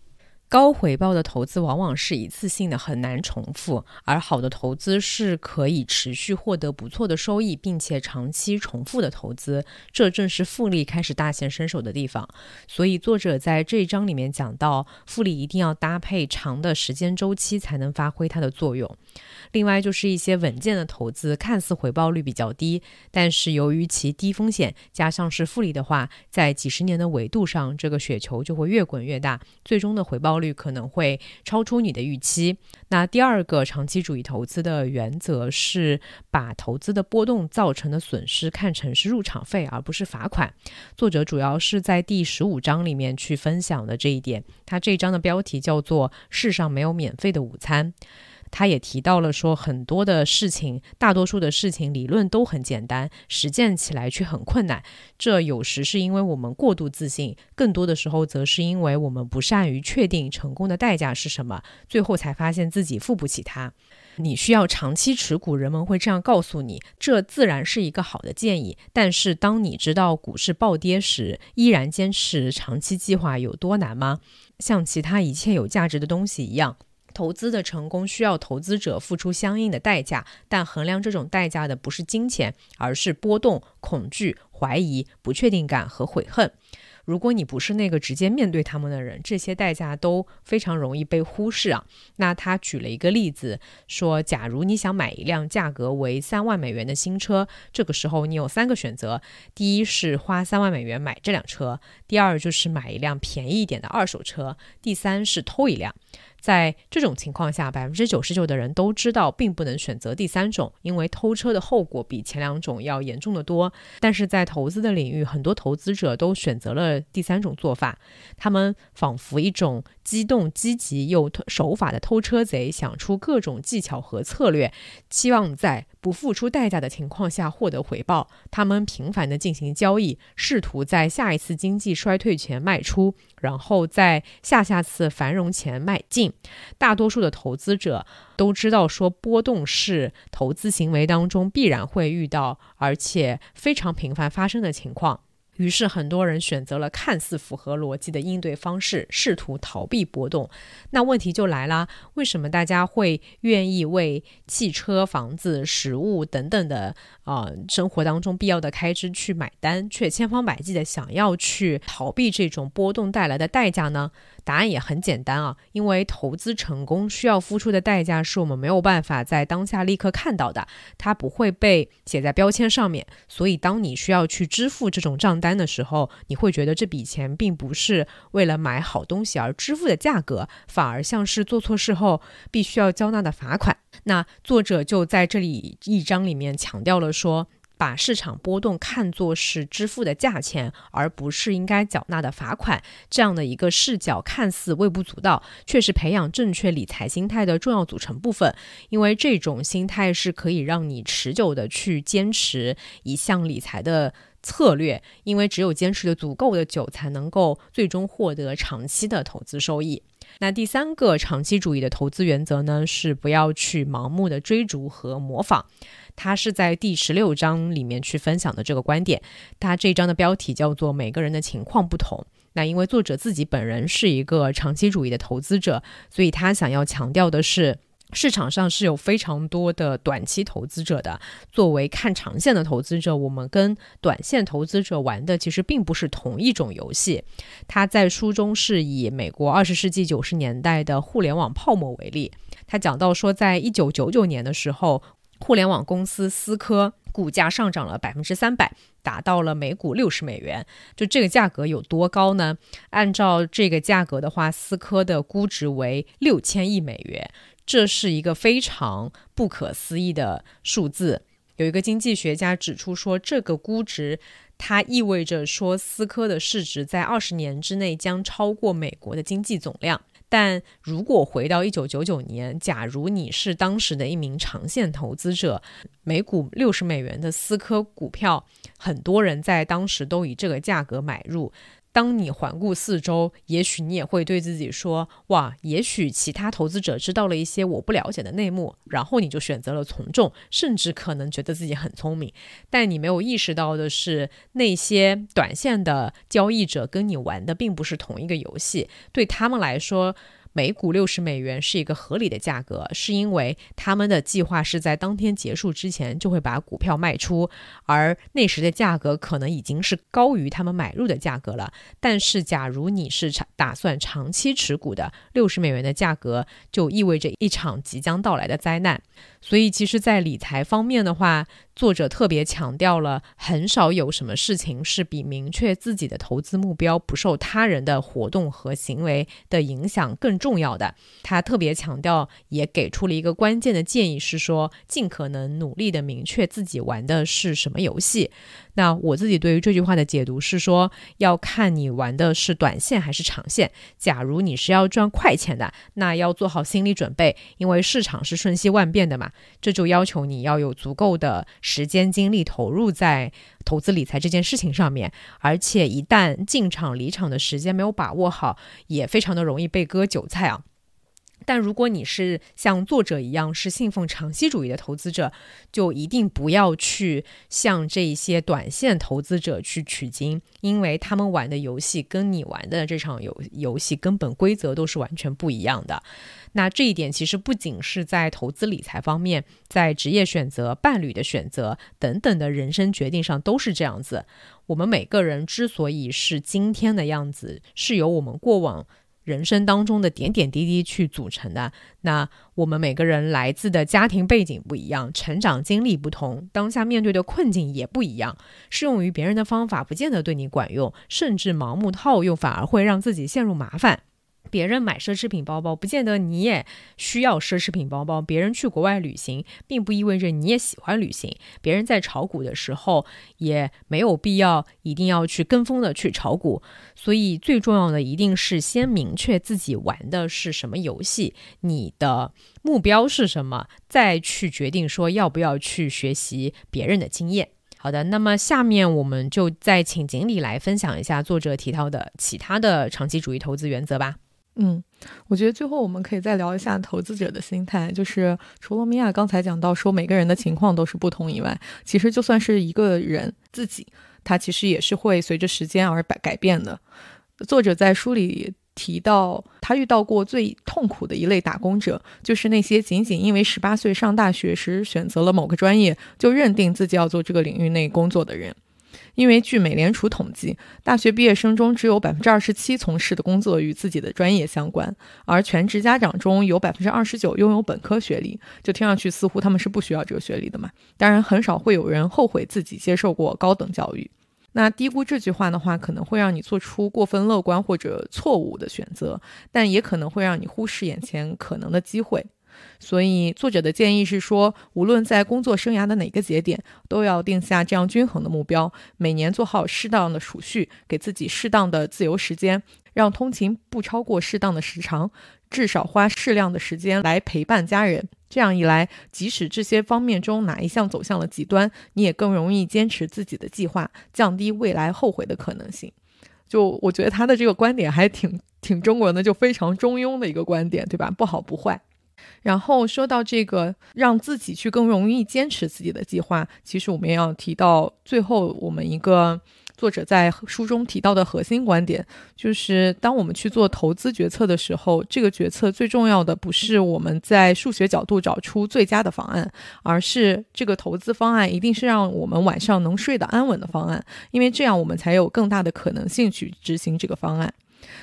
高回报的投资往往是一次性的，很难重复；而好的投资是可以持续获得不错的收益，并且长期重复的投资。这正是复利开始大显身手的地方。所以，作者在这一章里面讲到，复利一定要搭配长的时间周期，才能发挥它的作用。另外，就是一些稳健的投资，看似回报率比较低，但是由于其低风险，加上是复利的话，在几十年的维度上，这个雪球就会越滚越大，最终的回报。率可能会超出你的预期。那第二个长期主义投资的原则是把投资的波动造成的损失看成是入场费，而不是罚款。作者主要是在第十五章里面去分享的这一点。他这一章的标题叫做“世上没有免费的午餐”。他也提到了说，很多的事情，大多数的事情理论都很简单，实践起来却很困难。这有时是因为我们过度自信，更多的时候则是因为我们不善于确定成功的代价是什么，最后才发现自己付不起它。你需要长期持股，人们会这样告诉你，这自然是一个好的建议。但是当你知道股市暴跌时，依然坚持长期计划有多难吗？像其他一切有价值的东西一样。投资的成功需要投资者付出相应的代价，但衡量这种代价的不是金钱，而是波动、恐惧、怀疑、不确定感和悔恨。如果你不是那个直接面对他们的人，这些代价都非常容易被忽视啊。那他举了一个例子，说，假如你想买一辆价格为三万美元的新车，这个时候你有三个选择：第一是花三万美元买这辆车；第二就是买一辆便宜一点的二手车；第三是偷一辆。在这种情况下，百分之九十九的人都知道，并不能选择第三种，因为偷车的后果比前两种要严重的多。但是在投资的领域，很多投资者都选择了第三种做法，他们仿佛一种激动、积极又守法的偷车贼，想出各种技巧和策略，期望在不付出代价的情况下获得回报。他们频繁地进行交易，试图在下一次经济衰退前卖出，然后在下下次繁荣前卖进。大多数的投资者都知道，说波动是投资行为当中必然会遇到，而且非常频繁发生的情况。于是，很多人选择了看似符合逻辑的应对方式，试图逃避波动。那问题就来了：为什么大家会愿意为汽车、房子、食物等等的呃生活当中必要的开支去买单，却千方百计的想要去逃避这种波动带来的代价呢？答案也很简单啊，因为投资成功需要付出的代价是我们没有办法在当下立刻看到的，它不会被写在标签上面。所以，当你需要去支付这种账单的时候，你会觉得这笔钱并不是为了买好东西而支付的价格，反而像是做错事后必须要交纳的罚款。那作者就在这里一章里面强调了说。把市场波动看作是支付的价钱，而不是应该缴纳的罚款，这样的一个视角看似微不足道，却是培养正确理财心态的重要组成部分。因为这种心态是可以让你持久的去坚持一项理财的策略，因为只有坚持的足够的久，才能够最终获得长期的投资收益。那第三个长期主义的投资原则呢，是不要去盲目的追逐和模仿。他是在第十六章里面去分享的这个观点，他这一章的标题叫做“每个人的情况不同”。那因为作者自己本人是一个长期主义的投资者，所以他想要强调的是，市场上是有非常多的短期投资者的。作为看长线的投资者，我们跟短线投资者玩的其实并不是同一种游戏。他在书中是以美国二十世纪九十年代的互联网泡沫为例，他讲到说，在一九九九年的时候。互联网公司思科股价上涨了百分之三百，达到了每股六十美元。就这个价格有多高呢？按照这个价格的话，思科的估值为六千亿美元，这是一个非常不可思议的数字。有一个经济学家指出说，这个估值它意味着说，思科的市值在二十年之内将超过美国的经济总量。但如果回到一九九九年，假如你是当时的一名长线投资者，每股六十美元的思科股票，很多人在当时都以这个价格买入。当你环顾四周，也许你也会对自己说：“哇，也许其他投资者知道了一些我不了解的内幕。”然后你就选择了从众，甚至可能觉得自己很聪明。但你没有意识到的是，那些短线的交易者跟你玩的并不是同一个游戏，对他们来说。每股六十美元是一个合理的价格，是因为他们的计划是在当天结束之前就会把股票卖出，而那时的价格可能已经是高于他们买入的价格了。但是，假如你是长打算长期持股的，六十美元的价格就意味着一场即将到来的灾难。所以，其实，在理财方面的话，作者特别强调了，很少有什么事情是比明确自己的投资目标，不受他人的活动和行为的影响更重要的。他特别强调，也给出了一个关键的建议，是说，尽可能努力的明确自己玩的是什么游戏。那我自己对于这句话的解读是说，要看你玩的是短线还是长线。假如你是要赚快钱的，那要做好心理准备，因为市场是瞬息万变的嘛。这就要求你要有足够的时间精力投入在投资理财这件事情上面，而且一旦进场离场的时间没有把握好，也非常的容易被割韭菜啊。但如果你是像作者一样是信奉长期主义的投资者，就一定不要去向这些短线投资者去取经，因为他们玩的游戏跟你玩的这场游游戏根本规则都是完全不一样的。那这一点其实不仅是在投资理财方面，在职业选择、伴侣的选择等等的人生决定上都是这样子。我们每个人之所以是今天的样子，是由我们过往。人生当中的点点滴滴去组成的。那我们每个人来自的家庭背景不一样，成长经历不同，当下面对的困境也不一样。适用于别人的方法不见得对你管用，甚至盲目套用反而会让自己陷入麻烦。别人买奢侈品包包，不见得你也需要奢侈品包包。别人去国外旅行，并不意味着你也喜欢旅行。别人在炒股的时候，也没有必要一定要去跟风的去炒股。所以最重要的一定是先明确自己玩的是什么游戏，你的目标是什么，再去决定说要不要去学习别人的经验。好的，那么下面我们就再请锦鲤来分享一下作者提到的其他的长期主义投资原则吧。嗯，我觉得最后我们可以再聊一下投资者的心态。就是除了米娅刚才讲到说每个人的情况都是不同以外，其实就算是一个人自己，他其实也是会随着时间而改改变的。作者在书里提到，他遇到过最痛苦的一类打工者，就是那些仅仅因为十八岁上大学时选择了某个专业，就认定自己要做这个领域内工作的人。因为据美联储统计，大学毕业生中只有百分之二十七从事的工作与自己的专业相关，而全职家长中有百分之二十九拥有本科学历，就听上去似乎他们是不需要这个学历的嘛。当然，很少会有人后悔自己接受过高等教育。那低估这句话的话，可能会让你做出过分乐观或者错误的选择，但也可能会让你忽视眼前可能的机会。所以，作者的建议是说，无论在工作生涯的哪个节点，都要定下这样均衡的目标：每年做好适当的储蓄，给自己适当的自由时间，让通勤不超过适当的时长，至少花适量的时间来陪伴家人。这样一来，即使这些方面中哪一项走向了极端，你也更容易坚持自己的计划，降低未来后悔的可能性。就我觉得他的这个观点还挺挺中国人的，就非常中庸的一个观点，对吧？不好不坏。然后说到这个，让自己去更容易坚持自己的计划，其实我们也要提到最后我们一个作者在书中提到的核心观点，就是当我们去做投资决策的时候，这个决策最重要的不是我们在数学角度找出最佳的方案，而是这个投资方案一定是让我们晚上能睡得安稳的方案，因为这样我们才有更大的可能性去执行这个方案。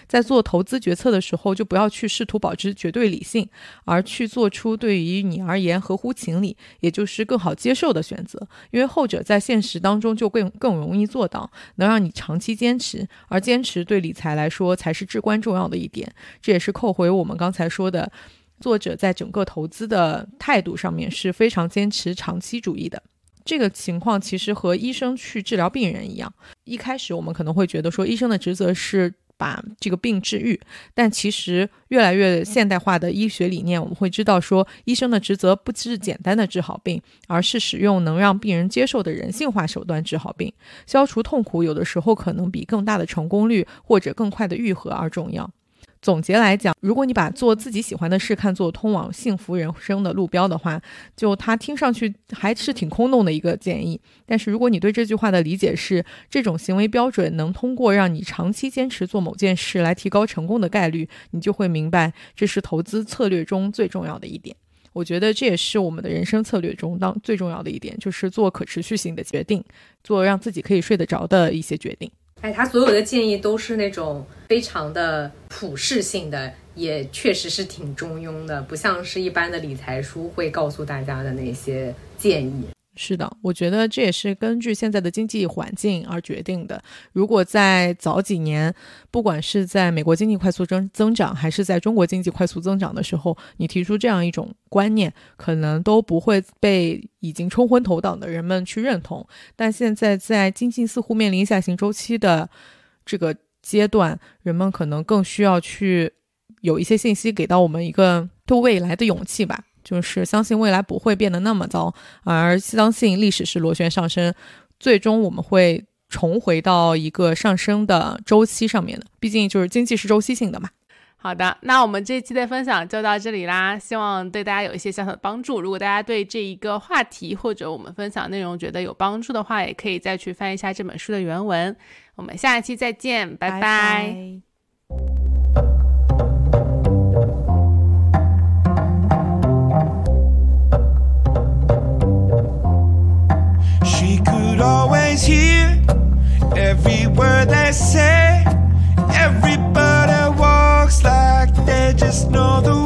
在做投资决策的时候，就不要去试图保持绝对理性，而去做出对于你而言合乎情理，也就是更好接受的选择。因为后者在现实当中就更更容易做到，能让你长期坚持。而坚持对理财来说才是至关重要的一点。这也是扣回我们刚才说的，作者在整个投资的态度上面是非常坚持长期主义的。这个情况其实和医生去治疗病人一样。一开始我们可能会觉得说，医生的职责是。把这个病治愈，但其实越来越现代化的医学理念，我们会知道说，医生的职责不是简单的治好病，而是使用能让病人接受的人性化手段治好病，消除痛苦，有的时候可能比更大的成功率或者更快的愈合而重要。总结来讲，如果你把做自己喜欢的事看作通往幸福人生的路标的话，就它听上去还是挺空洞的一个建议。但是如果你对这句话的理解是这种行为标准能通过让你长期坚持做某件事来提高成功的概率，你就会明白这是投资策略中最重要的一点。我觉得这也是我们的人生策略中当最重要的一点，就是做可持续性的决定，做让自己可以睡得着的一些决定。哎，他所有的建议都是那种非常的普适性的，也确实是挺中庸的，不像是一般的理财书会告诉大家的那些建议。是的，我觉得这也是根据现在的经济环境而决定的。如果在早几年，不管是在美国经济快速增增长，还是在中国经济快速增长的时候，你提出这样一种观念，可能都不会被已经冲昏头脑的人们去认同。但现在在经济似乎面临下行周期的这个阶段，人们可能更需要去有一些信息给到我们一个对未来的勇气吧。就是相信未来不会变得那么糟，而相信历史是螺旋上升，最终我们会重回到一个上升的周期上面的。毕竟就是经济是周期性的嘛。好的，那我们这期的分享就到这里啦，希望对大家有一些小小的帮助。如果大家对这一个话题或者我们分享内容觉得有帮助的话，也可以再去翻一下这本书的原文。我们下一期再见，拜拜。Always hear every word they say. Everybody walks like they just know the